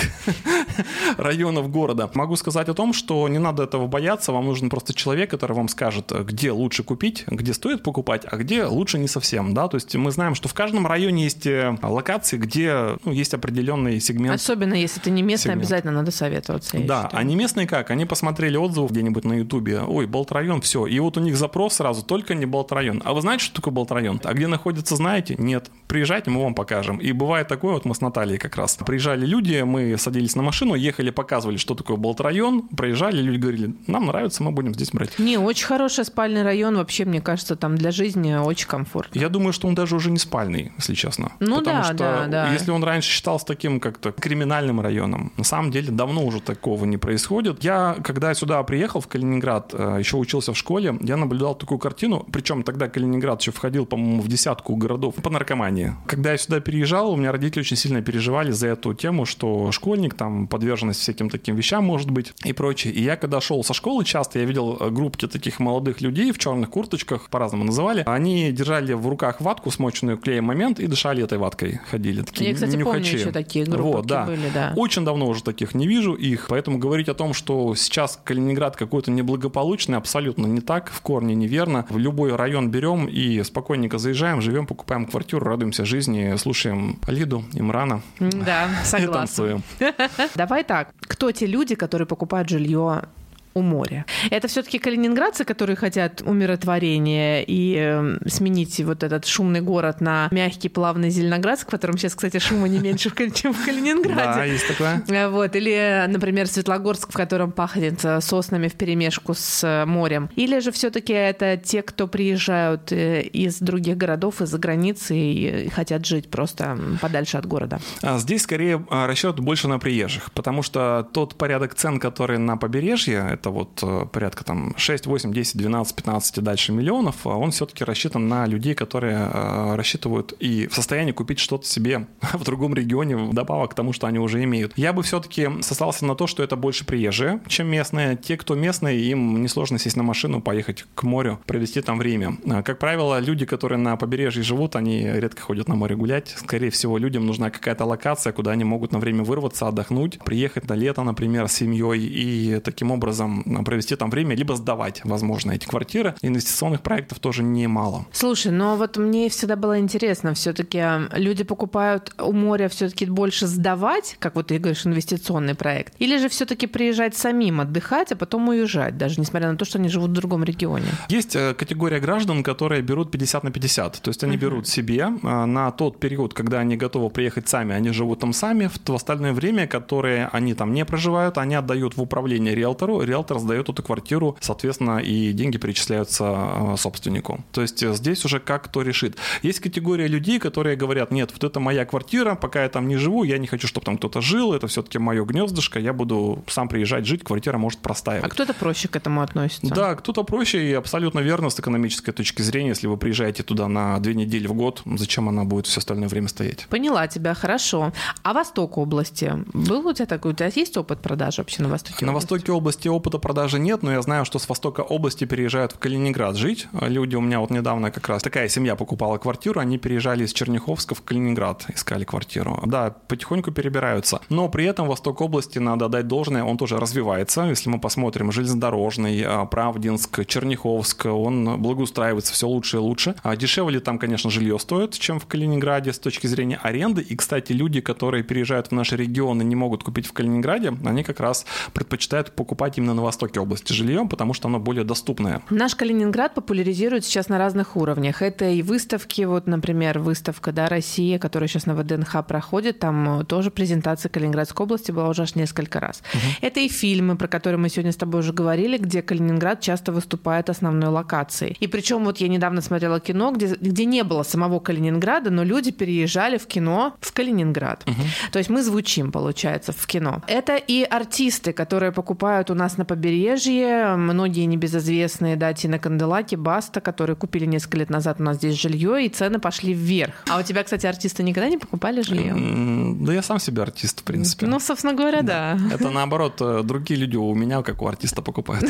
Speaker 3: районов города. Могу сказать о том, что не надо этого бояться, вам нужен просто человек, человек, который вам скажет, где лучше купить, где стоит покупать, а где лучше не совсем, да, то есть мы знаем, что в каждом районе есть э, локации, где ну, есть определенный сегмент.
Speaker 2: Особенно если ты не местный, сегмент. обязательно надо советоваться.
Speaker 3: Да, а не местные как? Они посмотрели отзывы где-нибудь на Ютубе, ой, Болт-район, все, и вот у них запрос сразу, только не Болт-район. А вы знаете, что такое Болт-район? А где находится, знаете? Нет. Приезжайте, мы вам покажем. И бывает такое, вот мы с Натальей как раз. Приезжали люди, мы садились на машину, ехали, показывали, что такое Болт-район, проезжали, люди говорили, нам нравится, мы будем здесь брать.
Speaker 2: Не, очень хороший спальный район, вообще, мне кажется, там для жизни очень комфортно.
Speaker 3: Я думаю, что он даже уже не спальный, если честно.
Speaker 2: Ну
Speaker 3: Потому
Speaker 2: да,
Speaker 3: что
Speaker 2: да, да.
Speaker 3: если он раньше считался таким как-то криминальным районом, на самом деле давно уже такого не происходит. Я, когда сюда приехал в Калининград, э, еще учился в школе, я наблюдал такую картину, причем тогда Калининград еще входил, по-моему, в десятку городов по наркомании. Когда я сюда переезжал, у меня родители очень сильно переживали за эту тему, что школьник, там, подверженность всяким таким вещам может быть и прочее. И я, когда шел со школы, часто я видел группки таких молодых людей в черных курточках, по-разному называли. Они держали в руках ватку, смоченную клеем момент, и дышали этой ваткой. Ходили такие
Speaker 2: Я, кстати,
Speaker 3: нюхачи.
Speaker 2: помню еще такие группы
Speaker 3: вот, да.
Speaker 2: были, да.
Speaker 3: Очень давно уже таких не вижу их, поэтому говорить о том, что сейчас Калининград какой-то неблагополучный, абсолютно не так, в корне неверно. В любой район берем и спокойненько заезжаем, живем, покупаем квартиру, радуемся жизни, слушаем Лиду, Имрана.
Speaker 2: Да, согласна. Давай так, кто те люди, которые покупают жилье у моря. Это все-таки калининградцы, которые хотят умиротворения и э, сменить вот этот шумный город на мягкий, плавный Зеленоградск, в котором сейчас, кстати, шума не меньше, чем в Калининграде.
Speaker 3: Да, есть такое.
Speaker 2: Э, вот. Или, например, Светлогорск, в котором пахнет э, соснами в перемешку с э, морем. Или же все-таки это те, кто приезжают из других городов, из-за границы и хотят жить просто подальше от города.
Speaker 3: А здесь скорее расчет больше на приезжих, потому что тот порядок цен, который на побережье, это вот э, порядка там 6, 8, 10, 12, 15 и дальше миллионов, а он все-таки рассчитан на людей, которые э, рассчитывают и в состоянии купить что-то себе в другом регионе, вдобавок к тому, что они уже имеют. Я бы все-таки сослался на то, что это больше приезжие, чем местные. Те, кто местные, им несложно сесть на машину, поехать к морю, провести там время. А, как правило, люди, которые на побережье живут, они редко ходят на море гулять. Скорее всего, людям нужна какая-то локация, куда они могут на время вырваться, отдохнуть, приехать на лето, например, с семьей и таким образом провести там время, либо сдавать, возможно, эти квартиры. Инвестиционных проектов тоже немало.
Speaker 2: Слушай, но вот мне всегда было интересно, все-таки люди покупают у моря все-таки больше сдавать, как вот ты говоришь, инвестиционный проект, или же все-таки приезжать самим отдыхать, а потом уезжать, даже несмотря на то, что они живут в другом регионе?
Speaker 3: Есть э, категория граждан, которые берут 50 на 50, то есть они uh-huh. берут себе э, на тот период, когда они готовы приехать сами, они живут там сами, в остальное время, которое они там не проживают, они отдают в управление риэлтору, риэлтор риэлтор сдает эту квартиру, соответственно, и деньги перечисляются э, собственнику. То есть э, здесь уже как кто решит. Есть категория людей, которые говорят, нет, вот это моя квартира, пока я там не живу, я не хочу, чтобы там кто-то жил, это все-таки мое гнездышко, я буду сам приезжать жить, квартира может простаивать.
Speaker 2: А кто-то проще к этому относится?
Speaker 3: Да, кто-то проще и абсолютно верно с экономической точки зрения, если вы приезжаете туда на две недели в год, зачем она будет все остальное время стоять?
Speaker 2: Поняла тебя, хорошо. А Восток области? Был у тебя такой, у тебя есть опыт продажи вообще на Востоке
Speaker 3: На области? Востоке области опыт опыта продажи нет, но я знаю, что с востока области переезжают в Калининград жить. Люди у меня вот недавно как раз такая семья покупала квартиру, они переезжали из Черняховска в Калининград, искали квартиру. Да, потихоньку перебираются. Но при этом восток области, надо дать должное, он тоже развивается. Если мы посмотрим железнодорожный, а, Правдинск, Черняховск, он благоустраивается все лучше и лучше. А дешевле там, конечно, жилье стоит, чем в Калининграде с точки зрения аренды. И, кстати, люди, которые переезжают в наши регионы, не могут купить в Калининграде, они как раз предпочитают покупать именно на востоке области жильем, потому что оно более доступное.
Speaker 2: Наш Калининград популяризирует сейчас на разных уровнях. Это и выставки, вот, например, выставка да, Россия, которая сейчас на ВДНХ проходит, там э, тоже презентация Калининградской области была уже аж несколько раз. Угу. Это и фильмы, про которые мы сегодня с тобой уже говорили, где Калининград часто выступает основной локацией. И причем вот я недавно смотрела кино, где, где не было самого Калининграда, но люди переезжали в кино в Калининград. Угу. То есть мы звучим, получается, в кино. Это и артисты, которые покупают у нас на побережье. Многие небезызвестные, да, Тина Канделаки, Баста, которые купили несколько лет назад у нас здесь жилье, и цены пошли вверх. А у тебя, кстати, артисты никогда не покупали жилье?
Speaker 3: Да я сам себе артист, в принципе.
Speaker 2: Ну, собственно говоря, да.
Speaker 3: да. Это наоборот, э, другие люди у меня, как у артиста, покупают.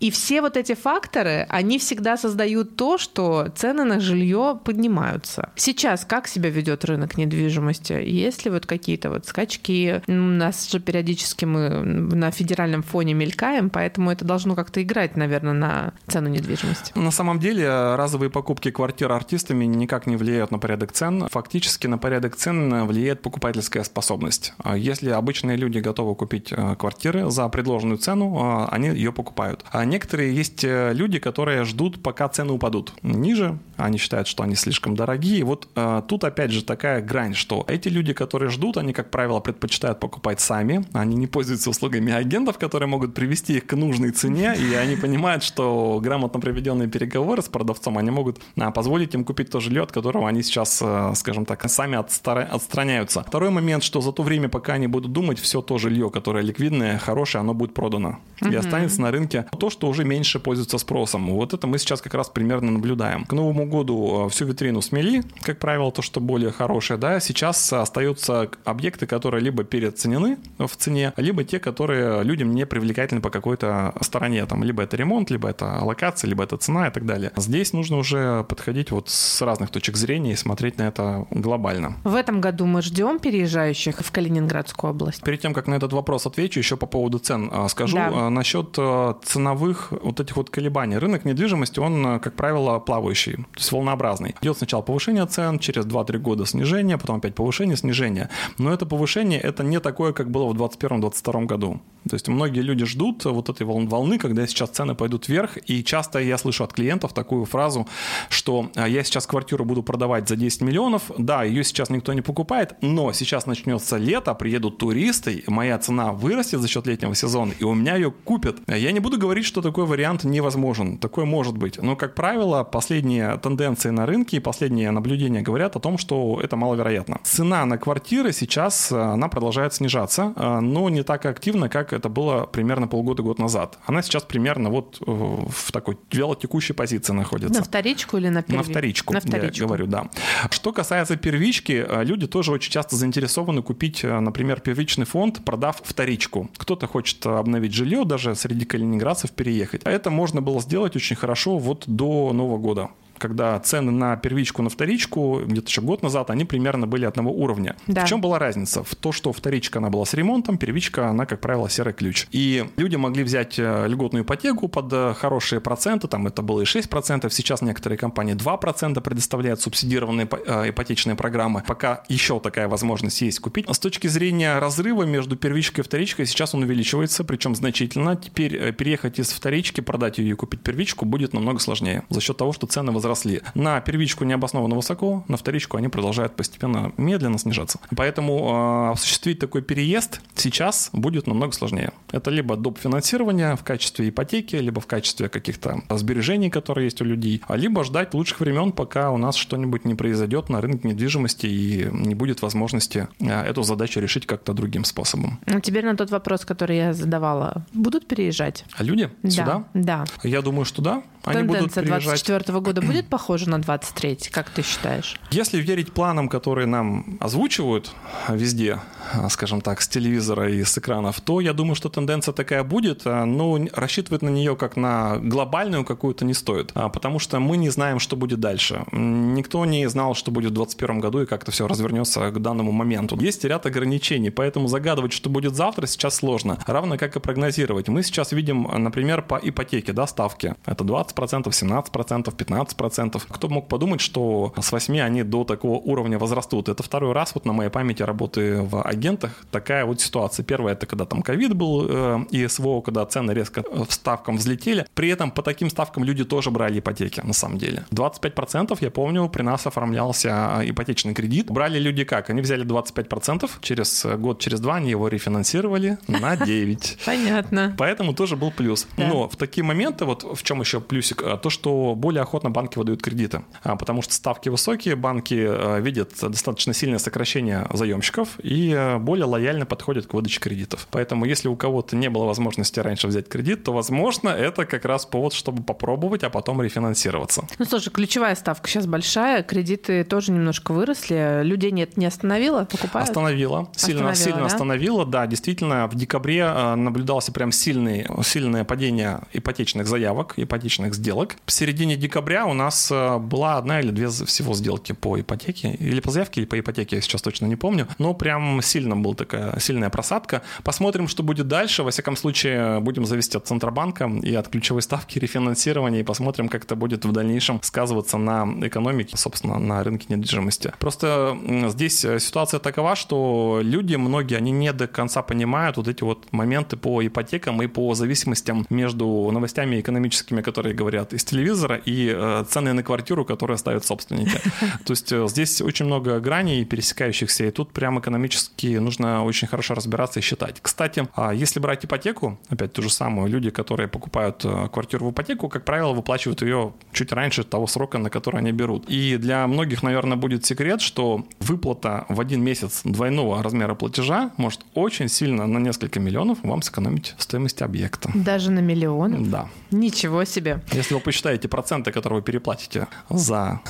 Speaker 2: И все вот эти факторы, они всегда создают то, что цены на жилье поднимаются. Сейчас как себя ведет рынок недвижимости? Есть ли вот какие-то вот скачки? У нас же периодически мы на федеральном федеральном фоне мелькаем, поэтому это должно как-то играть, наверное, на цену недвижимости.
Speaker 3: На самом деле разовые покупки квартир артистами никак не влияют на порядок цен. Фактически на порядок цен влияет покупательская способность. Если обычные люди готовы купить э, квартиры за предложенную цену, э, они ее покупают. А некоторые есть э, люди, которые ждут, пока цены упадут ниже, они считают, что они слишком дорогие. Вот тут опять же такая грань, что эти люди, которые ждут, они, как правило, предпочитают покупать сами, они не пользуются услугами агентов, которые могут привести их к нужной цене, и они понимают, что грамотно проведенные переговоры с продавцом, они могут позволить им купить то жилье, от которого они сейчас, скажем так, сами отстраняются. Второй момент, что за то время, пока они будут думать, все то жилье, которое ликвидное, хорошее, оно будет продано. И останется на рынке то, что уже меньше пользуется спросом. Вот это мы сейчас как раз примерно наблюдаем. К Новому году всю витрину смели, как правило, то, что более хорошее, да, сейчас остаются объекты, которые либо переоценены в цене, либо те, которые людям не привлекательны по какой-то стороне, там, либо это ремонт, либо это локация, либо это цена и так далее. Здесь нужно уже подходить вот с разных точек зрения и смотреть на это глобально.
Speaker 2: В этом году мы ждем переезжающих в Калининградскую область.
Speaker 3: Перед тем, как на этот вопрос отвечу, еще по поводу цен а, скажу. Да. А, насчет а, ценовых вот этих вот колебаний. Рынок недвижимости, он, как правило, плавающий, то есть волнообразный. Идет сначала повышение цен, через 2-3 года снижение, потом опять повышение, снижение. Но это повышение, это не такое, как было в 2021-2022 году. То есть многие люди ждут вот этой волны, когда сейчас цены пойдут вверх, и часто я слышу от клиентов такую фразу, что я сейчас квартиру буду продавать за 10 миллионов, да, ее сейчас никто не покупает, но сейчас начнется лето, приедут туристы, моя цена вырастет за счет летнего сезона, и у меня ее купят. Я не буду говорить, что такой вариант невозможен, такое может быть, но, как правило, последние тенденции на рынке и последние наблюдения говорят о том, что это маловероятно. Цена на квартиры сейчас, она продолжает снижаться, но не так активно, как это было примерно полгода-год назад. Она сейчас примерно вот э, в такой вялотекущей позиции находится.
Speaker 2: На вторичку или на первичку?
Speaker 3: На вторичку,
Speaker 2: на вторичку.
Speaker 3: я говорю, да. Что касается первички, э, люди тоже очень часто заинтересованы купить, э, например, первичный фонд, продав вторичку. Кто-то хочет обновить жилье, даже среди калининградцев переехать. А это можно было сделать очень хорошо вот до Нового года когда цены на первичку, на вторичку, где-то еще год назад, они примерно были одного уровня. Да. В чем была разница? В то, что вторичка, она была с ремонтом, первичка, она, как правило, серый ключ. И люди могли взять э, льготную ипотеку под э, хорошие проценты, там это было и 6%, сейчас некоторые компании 2% предоставляют субсидированные э, ипотечные программы, пока еще такая возможность есть купить. С точки зрения разрыва между первичкой и вторичкой, сейчас он увеличивается, причем значительно. Теперь переехать из вторички, продать ее и купить первичку будет намного сложнее за счет того, что цены возрастают возросли. На первичку необоснованно высоко, на вторичку они продолжают постепенно медленно снижаться. Поэтому э, осуществить такой переезд сейчас будет намного сложнее. Это либо доп. финансирование в качестве ипотеки, либо в качестве каких-то сбережений, которые есть у людей, а либо ждать лучших времен, пока у нас что-нибудь не произойдет на рынке недвижимости и не будет возможности э, эту задачу решить как-то другим способом.
Speaker 2: А теперь на тот вопрос, который я задавала. Будут переезжать?
Speaker 3: А люди
Speaker 2: да,
Speaker 3: сюда?
Speaker 2: Да.
Speaker 3: Я думаю, что да.
Speaker 2: Они Тенденция 24 года будет похожа на 23 как ты считаешь?
Speaker 3: Если верить планам, которые нам озвучивают везде, скажем так, с телевизора и с экранов, то я думаю, что тенденция такая будет, но рассчитывать на нее как на глобальную какую-то не стоит, а, потому что мы не знаем, что будет дальше. Никто не знал, что будет в 2021 году и как это все развернется к данному моменту. Есть ряд ограничений, поэтому загадывать, что будет завтра, сейчас сложно, равно как и прогнозировать. Мы сейчас видим, например, по ипотеке, да, ставки. Это 20 20%, 17%, 15%. Кто мог подумать, что с 8 они до такого уровня возрастут? Это второй раз вот на моей памяти работы в агентах такая вот ситуация. Первое, это когда там ковид был э, и СВО, когда цены резко в ставкам взлетели. При этом по таким ставкам люди тоже брали ипотеки, на самом деле. 25% я помню, при нас оформлялся ипотечный кредит. Брали люди как? Они взяли 25%, через год, через два они его рефинансировали на 9.
Speaker 2: Понятно.
Speaker 3: Поэтому тоже был плюс. Но в такие моменты, вот в чем еще плюс плюсик, а, то, что более охотно банки выдают кредиты, а, потому что ставки высокие, банки а, видят достаточно сильное сокращение заемщиков и более лояльно подходят к выдаче кредитов. Поэтому если у кого-то не было возможности раньше взять кредит, то, возможно, это как раз повод, чтобы попробовать, а потом рефинансироваться.
Speaker 2: Ну, слушай, ключевая ставка сейчас большая, кредиты тоже немножко выросли. Людей нет, не остановила, покупают?
Speaker 3: Остановила, сильно, остановила, сильно да? остановила, да, действительно, в декабре наблюдался прям сильный, сильное падение ипотечных заявок, ипотечных ипотечных сделок. В середине декабря у нас э, была одна или две всего сделки по ипотеке, или по заявке, или по ипотеке, я сейчас точно не помню, но прям сильно была такая сильная просадка. Посмотрим, что будет дальше. Во всяком случае, будем зависеть от Центробанка и от ключевой ставки рефинансирования, и посмотрим, как это будет в дальнейшем сказываться на экономике, собственно, на рынке недвижимости. Просто здесь ситуация такова, что люди, многие, они не до конца понимают вот эти вот моменты по ипотекам и по зависимостям между новостями экономическими, которые говорят из телевизора, и э, цены на квартиру, которые ставят собственники. То есть э, здесь очень много граней пересекающихся, и тут прям экономически нужно очень хорошо разбираться и считать. Кстати, а если брать ипотеку, опять ту же самую, люди, которые покупают э, квартиру в ипотеку, как правило, выплачивают ее чуть раньше того срока, на который они берут. И для многих, наверное, будет секрет, что выплата в один месяц двойного размера платежа может очень сильно на несколько миллионов вам сэкономить стоимость объекта.
Speaker 2: Даже на миллион?
Speaker 3: Да.
Speaker 2: Ничего себе.
Speaker 3: Если вы посчитаете проценты, которые вы переплатите за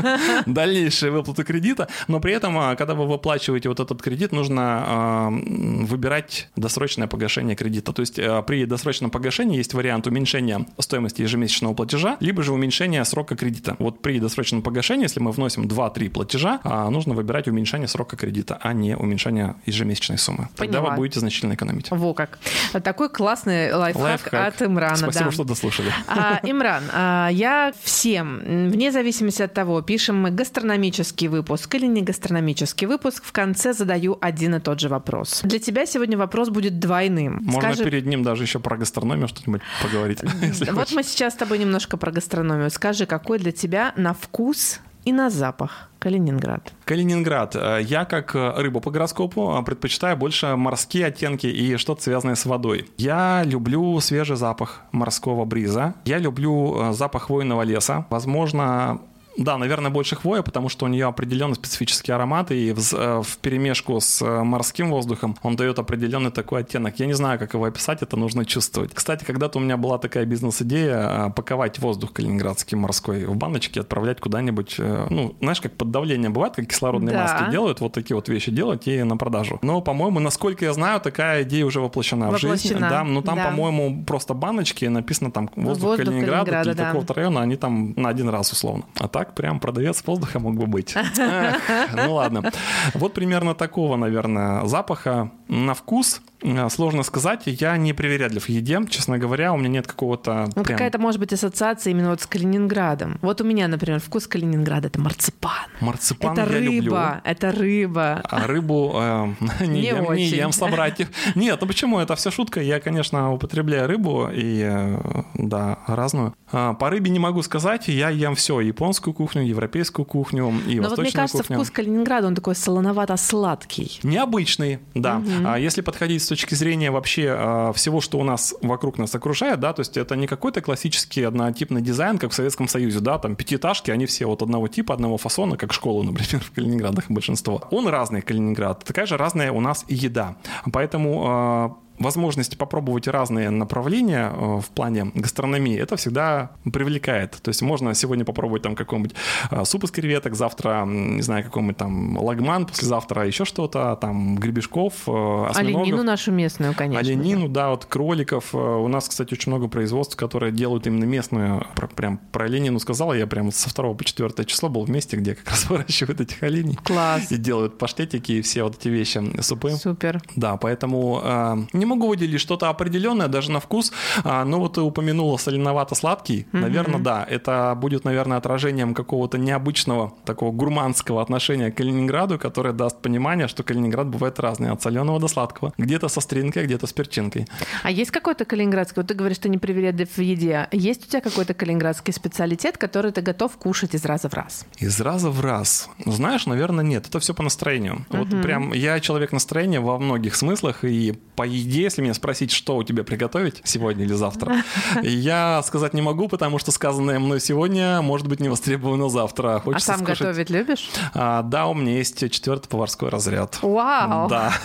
Speaker 3: дальнейшие выплаты кредита, но при этом, а, когда вы выплачиваете вот этот кредит, нужно а, выбирать досрочное погашение кредита. То есть а, при досрочном погашении есть вариант уменьшения стоимости ежемесячного платежа, либо же уменьшения срока кредита. Вот при досрочном погашении, если мы вносим 2-3 платежа, нужно выбирать уменьшение срока кредита, а не уменьшение ежемесячной суммы. Поняла. Тогда вы будете значительно экономить.
Speaker 2: Во как. Такой классный лайфхак, лайфхак. от Имрана.
Speaker 3: Спасибо, да. что дослушали.
Speaker 2: А, Имран, а, я всем, вне зависимости от того, пишем мы гастрономический выпуск или не гастрономический выпуск, в конце задаю один и тот же вопрос. Для тебя сегодня вопрос будет двойным.
Speaker 3: Можно Скажи... перед ним даже еще про гастрономию что-нибудь поговорить.
Speaker 2: Вот мы сейчас с тобой немножко про гастрономию. Скажи, какой для тебя на вкус и на запах Калининград.
Speaker 3: Калининград. Э, я, как э, рыба по гороскопу, э, предпочитаю больше морские оттенки и что-то связанное с водой. Я люблю свежий запах морского бриза. Я люблю запах хвойного леса. Возможно, да, наверное, больше хвоя, потому что у нее определенный специфический аромат, и в, э, в перемешку с э, морским воздухом он дает определенный такой оттенок. Я не знаю, как его описать, это нужно чувствовать. Кстати, когда-то у меня была такая бизнес-идея э, паковать воздух калининградский морской в баночки, отправлять куда-нибудь, ну, знаешь, как под давлением бывает, как кислородные да. маски делают, вот такие вот вещи делать и на продажу. Но, по-моему, насколько я знаю, такая идея уже воплощена, воплощена. в жизнь. Да, но там, да. по-моему, просто баночки, написано там воздух, воздух Калининграда, Калининграда да. такого-то района, они там на один раз условно. А так прям продавец воздуха мог бы быть. Ну ладно. Вот примерно такого, наверное, запаха на вкус сложно сказать. Я не привередлив в еде, честно говоря. У меня нет какого-то...
Speaker 2: Ну, прям... какая-то, может быть, ассоциация именно вот с Калининградом. Вот у меня, например, вкус Калининграда — это марципан.
Speaker 3: Марципан
Speaker 2: это
Speaker 3: я
Speaker 2: рыба,
Speaker 3: люблю.
Speaker 2: это рыба.
Speaker 3: А рыбу э, не, не, ем, очень. не ем собратьев. Нет, ну почему? Это все шутка. Я, конечно, употребляю рыбу и, э, да, разную. А, по рыбе не могу сказать. Я ем все. Японскую кухню, европейскую кухню и Но восточную вот мне
Speaker 2: кажется,
Speaker 3: кухню.
Speaker 2: вкус Калининграда, он такой солоновато-сладкий.
Speaker 3: Необычный, да. Угу. А если подходить с точки зрения вообще э, всего, что у нас вокруг нас окружает, да, то есть это не какой-то классический однотипный дизайн, как в Советском Союзе, да, там пятиэтажки, они все вот одного типа, одного фасона, как школа, например, в Калининградах большинство. Он разный, Калининград. Такая же разная у нас и еда. Поэтому э, возможность попробовать разные направления э, в плане гастрономии, это всегда привлекает. То есть можно сегодня попробовать там какой-нибудь э, суп из креветок, завтра, не знаю, какой-нибудь там лагман, послезавтра еще что-то, там гребешков, э, осьминогов.
Speaker 2: Оленину нашу местную, конечно.
Speaker 3: Оленину, да, вот кроликов. У нас, кстати, очень много производств, которые делают именно местную. Прям про оленину сказала, я прям со 2 по 4 число был в месте, где как раз выращивают этих оленей.
Speaker 2: Класс.
Speaker 3: И делают паштетики и все вот эти вещи, супы.
Speaker 2: Супер.
Speaker 3: Да, поэтому э, не могу выделить что-то определенное, даже на вкус. А, ну вот ты упомянула соленовато-сладкий. Mm-hmm. Наверное, да. Это будет, наверное, отражением какого-то необычного такого гурманского отношения к Калининграду, которое даст понимание, что Калининград бывает разный, от соленого до сладкого. Где-то со стринкой, где-то с перчинкой.
Speaker 2: А есть какой-то калининградский, вот ты говоришь, что не привередлив в еде. Есть у тебя какой-то калининградский специалитет, который ты готов кушать из раза в раз?
Speaker 3: Из раза в раз. Знаешь, наверное, нет. Это все по настроению. Mm-hmm. Вот прям я человек настроения во многих смыслах, и по еде, если меня спросить, что у тебя приготовить сегодня или завтра, я сказать не могу, потому что сказанное мной сегодня может быть не востребовано завтра.
Speaker 2: А Хочется а сам скушать... готовить любишь?
Speaker 3: А, да, у меня есть четвертый поварской разряд.
Speaker 2: Вау!
Speaker 3: Да.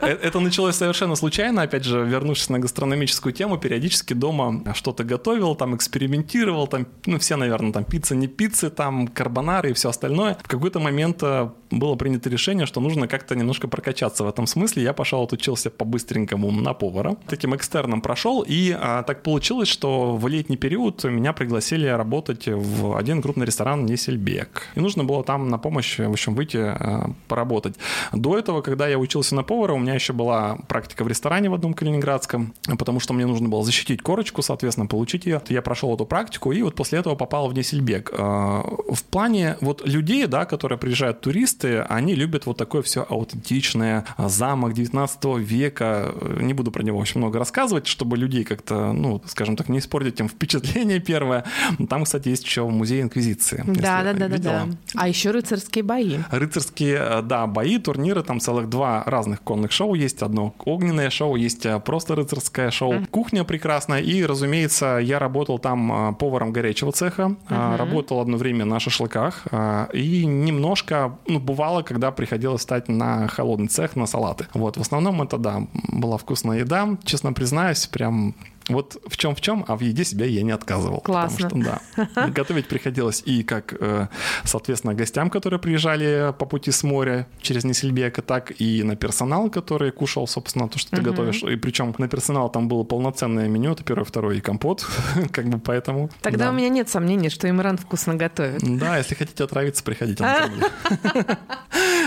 Speaker 3: Э, это началось совершенно случайно. Опять же, вернувшись на гастрономическую тему, периодически дома что-то готовил, там экспериментировал, там, ну, все, наверное, там пицца, не пиццы, там карбонары и все остальное. В какой-то момент э, было принято решение, что нужно как-то немножко прокачаться в этом смысле. Я пошел, отучился по-быстренькому на повара. Таким экстерном прошел, и а, так получилось, что в летний период меня пригласили работать в один крупный ресторан Несельбек. И нужно было там на помощь, в общем, выйти а, поработать. До этого, когда я учился на повара, у меня еще была практика в ресторане в одном калининградском, потому что мне нужно было защитить корочку, соответственно, получить ее. Я прошел эту практику, и вот после этого попал в Несельбек. А, в плане вот людей, да, которые приезжают туристы, они любят вот такое все аутентичное, замок 19 века. Не буду про него очень много рассказывать, чтобы людей как-то, ну, скажем так, не испортить им впечатление первое. Там, кстати, есть еще музей Инквизиции.
Speaker 2: Да, да, да, да, да. А еще рыцарские бои.
Speaker 3: Рыцарские, э, да, бои, турниры, там целых два разных конных шоу есть. Одно огненное шоу, есть э, просто рыцарское шоу. Mm-hmm. Кухня прекрасная. И, разумеется, я работал там э, поваром горячего цеха, mm-hmm. работал одно время на шашлыках. И немножко, ну, бывало, когда приходилось стать на холодный цех, на салаты. Вот, в основном это, да, была вкусная еда. Честно признаюсь, прям вот в чем в чем, а в еде себя я не отказывал.
Speaker 2: Классно.
Speaker 3: Потому что, да, готовить приходилось и как, э, соответственно, гостям, которые приезжали по пути с моря через Несельбека, так и на персонал, который кушал, собственно, то, что ты угу. готовишь. И причем на персонал там было полноценное меню, это первое, второе и компот, как бы поэтому.
Speaker 2: Тогда да. у меня нет сомнений, что Имран вкусно готовит.
Speaker 3: Да, если хотите отравиться, приходите на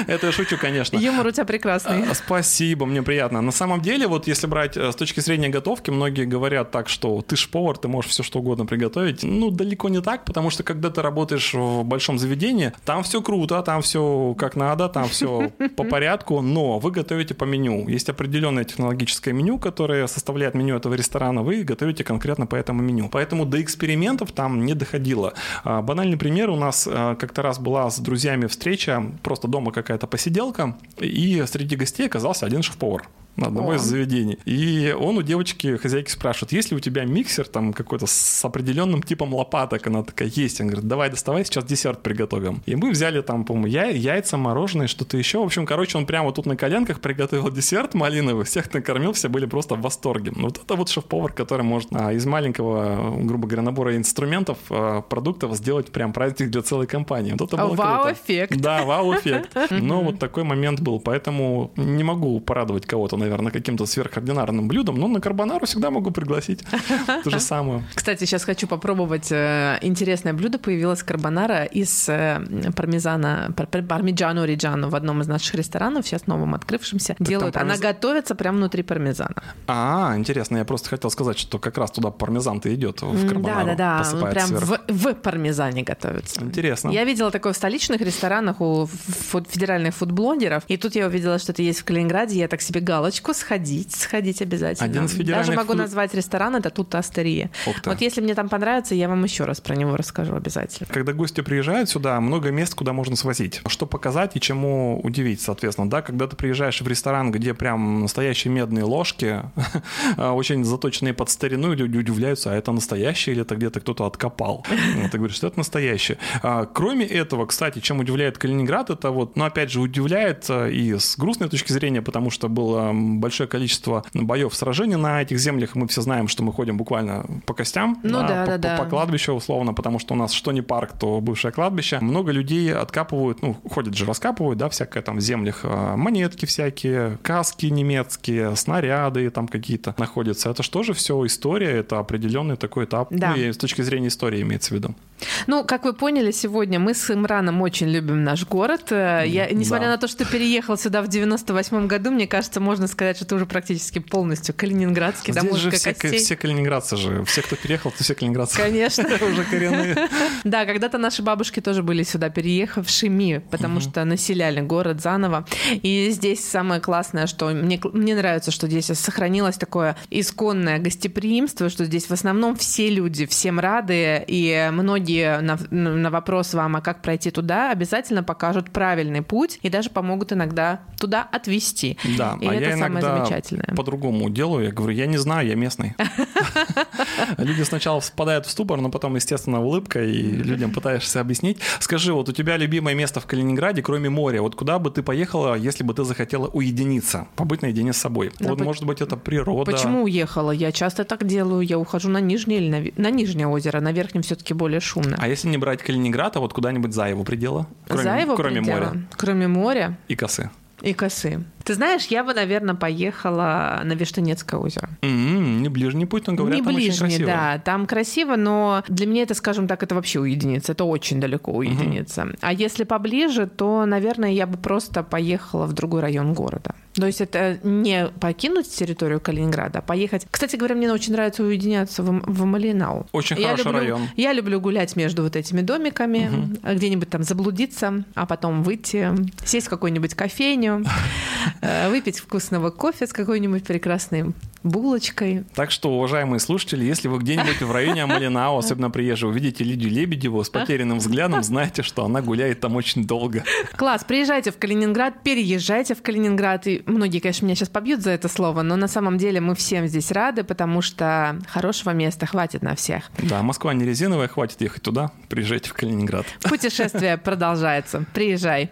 Speaker 3: Это я шучу, конечно.
Speaker 2: Юмор у тебя прекрасный.
Speaker 3: А, спасибо, мне приятно. На самом деле, вот если брать э, с точки зрения готовки, многие говорят, говорят так, что ты ж повар, ты можешь все что угодно приготовить. Ну, далеко не так, потому что когда ты работаешь в большом заведении, там все круто, там все как надо, там все по порядку, но вы готовите по меню. Есть определенное технологическое меню, которое составляет меню этого ресторана, вы готовите конкретно по этому меню. Поэтому до экспериментов там не доходило. А, банальный пример, у нас а, как-то раз была с друзьями встреча, просто дома какая-то посиделка, и среди гостей оказался один шеф-повар одного О. из заведений. И он у девочки, хозяйки, спрашивает, есть ли у тебя миксер там какой-то с определенным типом лопаток? Она такая, есть. Он говорит, давай доставай, сейчас десерт приготовим. И мы взяли там, по-моему, я, яйца, мороженое, что-то еще. В общем, короче, он прямо тут на коленках приготовил десерт малиновый, всех накормил, все были просто в восторге. Вот это вот шеф-повар, который может а, из маленького, грубо говоря, набора инструментов, а, продуктов сделать прям праздник для целой компании. Вот это было
Speaker 2: Вау-эффект.
Speaker 3: Да, вау-эффект. Но вот такой момент был, поэтому не могу порадовать кого-то наверное, каким-то сверхординарным блюдом, но на карбонару всегда могу пригласить то же самое.
Speaker 2: Кстати, сейчас хочу попробовать э, интересное блюдо. Появилась карбонара из э, пармезана, пармиджано риджано в одном из наших ресторанов, сейчас новым открывшимся. Делают. Она готовится прямо внутри пармезана.
Speaker 3: А, интересно. Я просто хотел сказать, что как раз туда пармезан-то идет в карбонару.
Speaker 2: Да, да, да. Прям в, в пармезане готовится.
Speaker 3: Интересно.
Speaker 2: Я видела такое в столичных ресторанах у федеральных фудблогеров, и тут я увидела, что это есть в Калининграде, я так себе галочку галочку сходить, сходить обязательно.
Speaker 3: Один из федеральных...
Speaker 2: Даже могу назвать ресторан, это тут Астерия. Вот если мне там понравится, я вам еще раз про него расскажу обязательно.
Speaker 3: Когда гости приезжают сюда, много мест, куда можно свозить. Что показать и чему удивить, соответственно. Да, когда ты приезжаешь в ресторан, где прям настоящие медные ложки, очень заточенные под старину, люди удивляются, а это настоящее или это где-то кто-то откопал? Ты говоришь, что это настоящее. А, кроме этого, кстати, чем удивляет Калининград, это вот, ну, опять же, удивляет э, и с грустной точки зрения, потому что было большое количество боев, сражений на этих землях. Мы все знаем, что мы ходим буквально по костям,
Speaker 2: ну, да, да,
Speaker 3: по,
Speaker 2: да,
Speaker 3: по, по кладбищу условно, потому что у нас что не парк, то бывшее кладбище. Много людей откапывают, ну, ходят же, раскапывают, да, всякое там в землях, а, монетки всякие, каски немецкие, снаряды там какие-то находятся. Это что же все история, это определенный такой этап, да. ну, и с точки зрения истории имеется в виду.
Speaker 2: Ну, как вы поняли, сегодня мы с Имраном очень любим наш город. Э, я, несмотря да. на то, что переехал сюда в 98 году, мне кажется, можно сказать, что ты уже практически полностью калининградский,
Speaker 3: Здесь до же все, костей. все калининградцы же. Все, кто переехал, то все калининградцы.
Speaker 2: Конечно.
Speaker 3: уже коренные.
Speaker 2: Да, когда-то наши бабушки тоже были сюда переехавшими, потому что населяли город заново. И здесь самое классное, что мне, мне нравится, что здесь сохранилось такое исконное гостеприимство, что здесь в основном все люди всем рады, и многие на, на вопрос вам, а как пройти туда, обязательно покажут правильный путь и даже помогут иногда туда отвести.
Speaker 3: Да,
Speaker 2: и
Speaker 3: а я
Speaker 2: самое замечательное.
Speaker 3: по-другому делаю. Я говорю, я не знаю, я местный. Люди сначала впадают в ступор, но потом, естественно, улыбка, и людям пытаешься объяснить. Скажи, вот у тебя любимое место в Калининграде, кроме моря, вот куда бы ты поехала, если бы ты захотела уединиться, побыть наедине с собой? Вот, может быть, это природа.
Speaker 2: Почему уехала? Я часто так делаю. Я ухожу на Нижнее или на, на Нижнее озеро, на Верхнем все-таки более шумно.
Speaker 3: А если не брать Калининград, а вот куда-нибудь за его предела?
Speaker 2: Кроме, за его
Speaker 3: кроме
Speaker 2: предела?
Speaker 3: моря.
Speaker 2: Кроме моря.
Speaker 3: И косы.
Speaker 2: И косы. Ты знаешь, я бы, наверное, поехала на Виштанецкое озеро.
Speaker 3: М-м, не ближний путь, но говорят,
Speaker 2: не
Speaker 3: там очень
Speaker 2: ближний,
Speaker 3: красиво.
Speaker 2: да, там красиво, но для меня это, скажем так, это вообще уединиться, это очень далеко уединиться. А если поближе, то, наверное, я бы просто поехала в другой район города. То есть это не покинуть территорию Калининграда, а поехать. Кстати говоря, мне очень нравится уединяться в, в Малинау.
Speaker 3: Очень
Speaker 2: я
Speaker 3: хороший
Speaker 2: люблю,
Speaker 3: район.
Speaker 2: Я люблю гулять между вот этими домиками, где-нибудь там заблудиться, а потом выйти, сесть в какую-нибудь кофейню, выпить вкусного кофе с какой-нибудь прекрасной булочкой.
Speaker 3: Так что, уважаемые слушатели, если вы где-нибудь в районе Амалинау, особенно приезжие, увидите Лидию Лебедеву с потерянным взглядом, знайте, что она гуляет там очень долго.
Speaker 2: Класс, приезжайте в Калининград, переезжайте в Калининград. И многие, конечно, меня сейчас побьют за это слово, но на самом деле мы всем здесь рады, потому что хорошего места хватит на всех.
Speaker 3: Да, Москва не резиновая, хватит ехать туда, приезжайте в Калининград.
Speaker 2: Путешествие продолжается. Приезжай.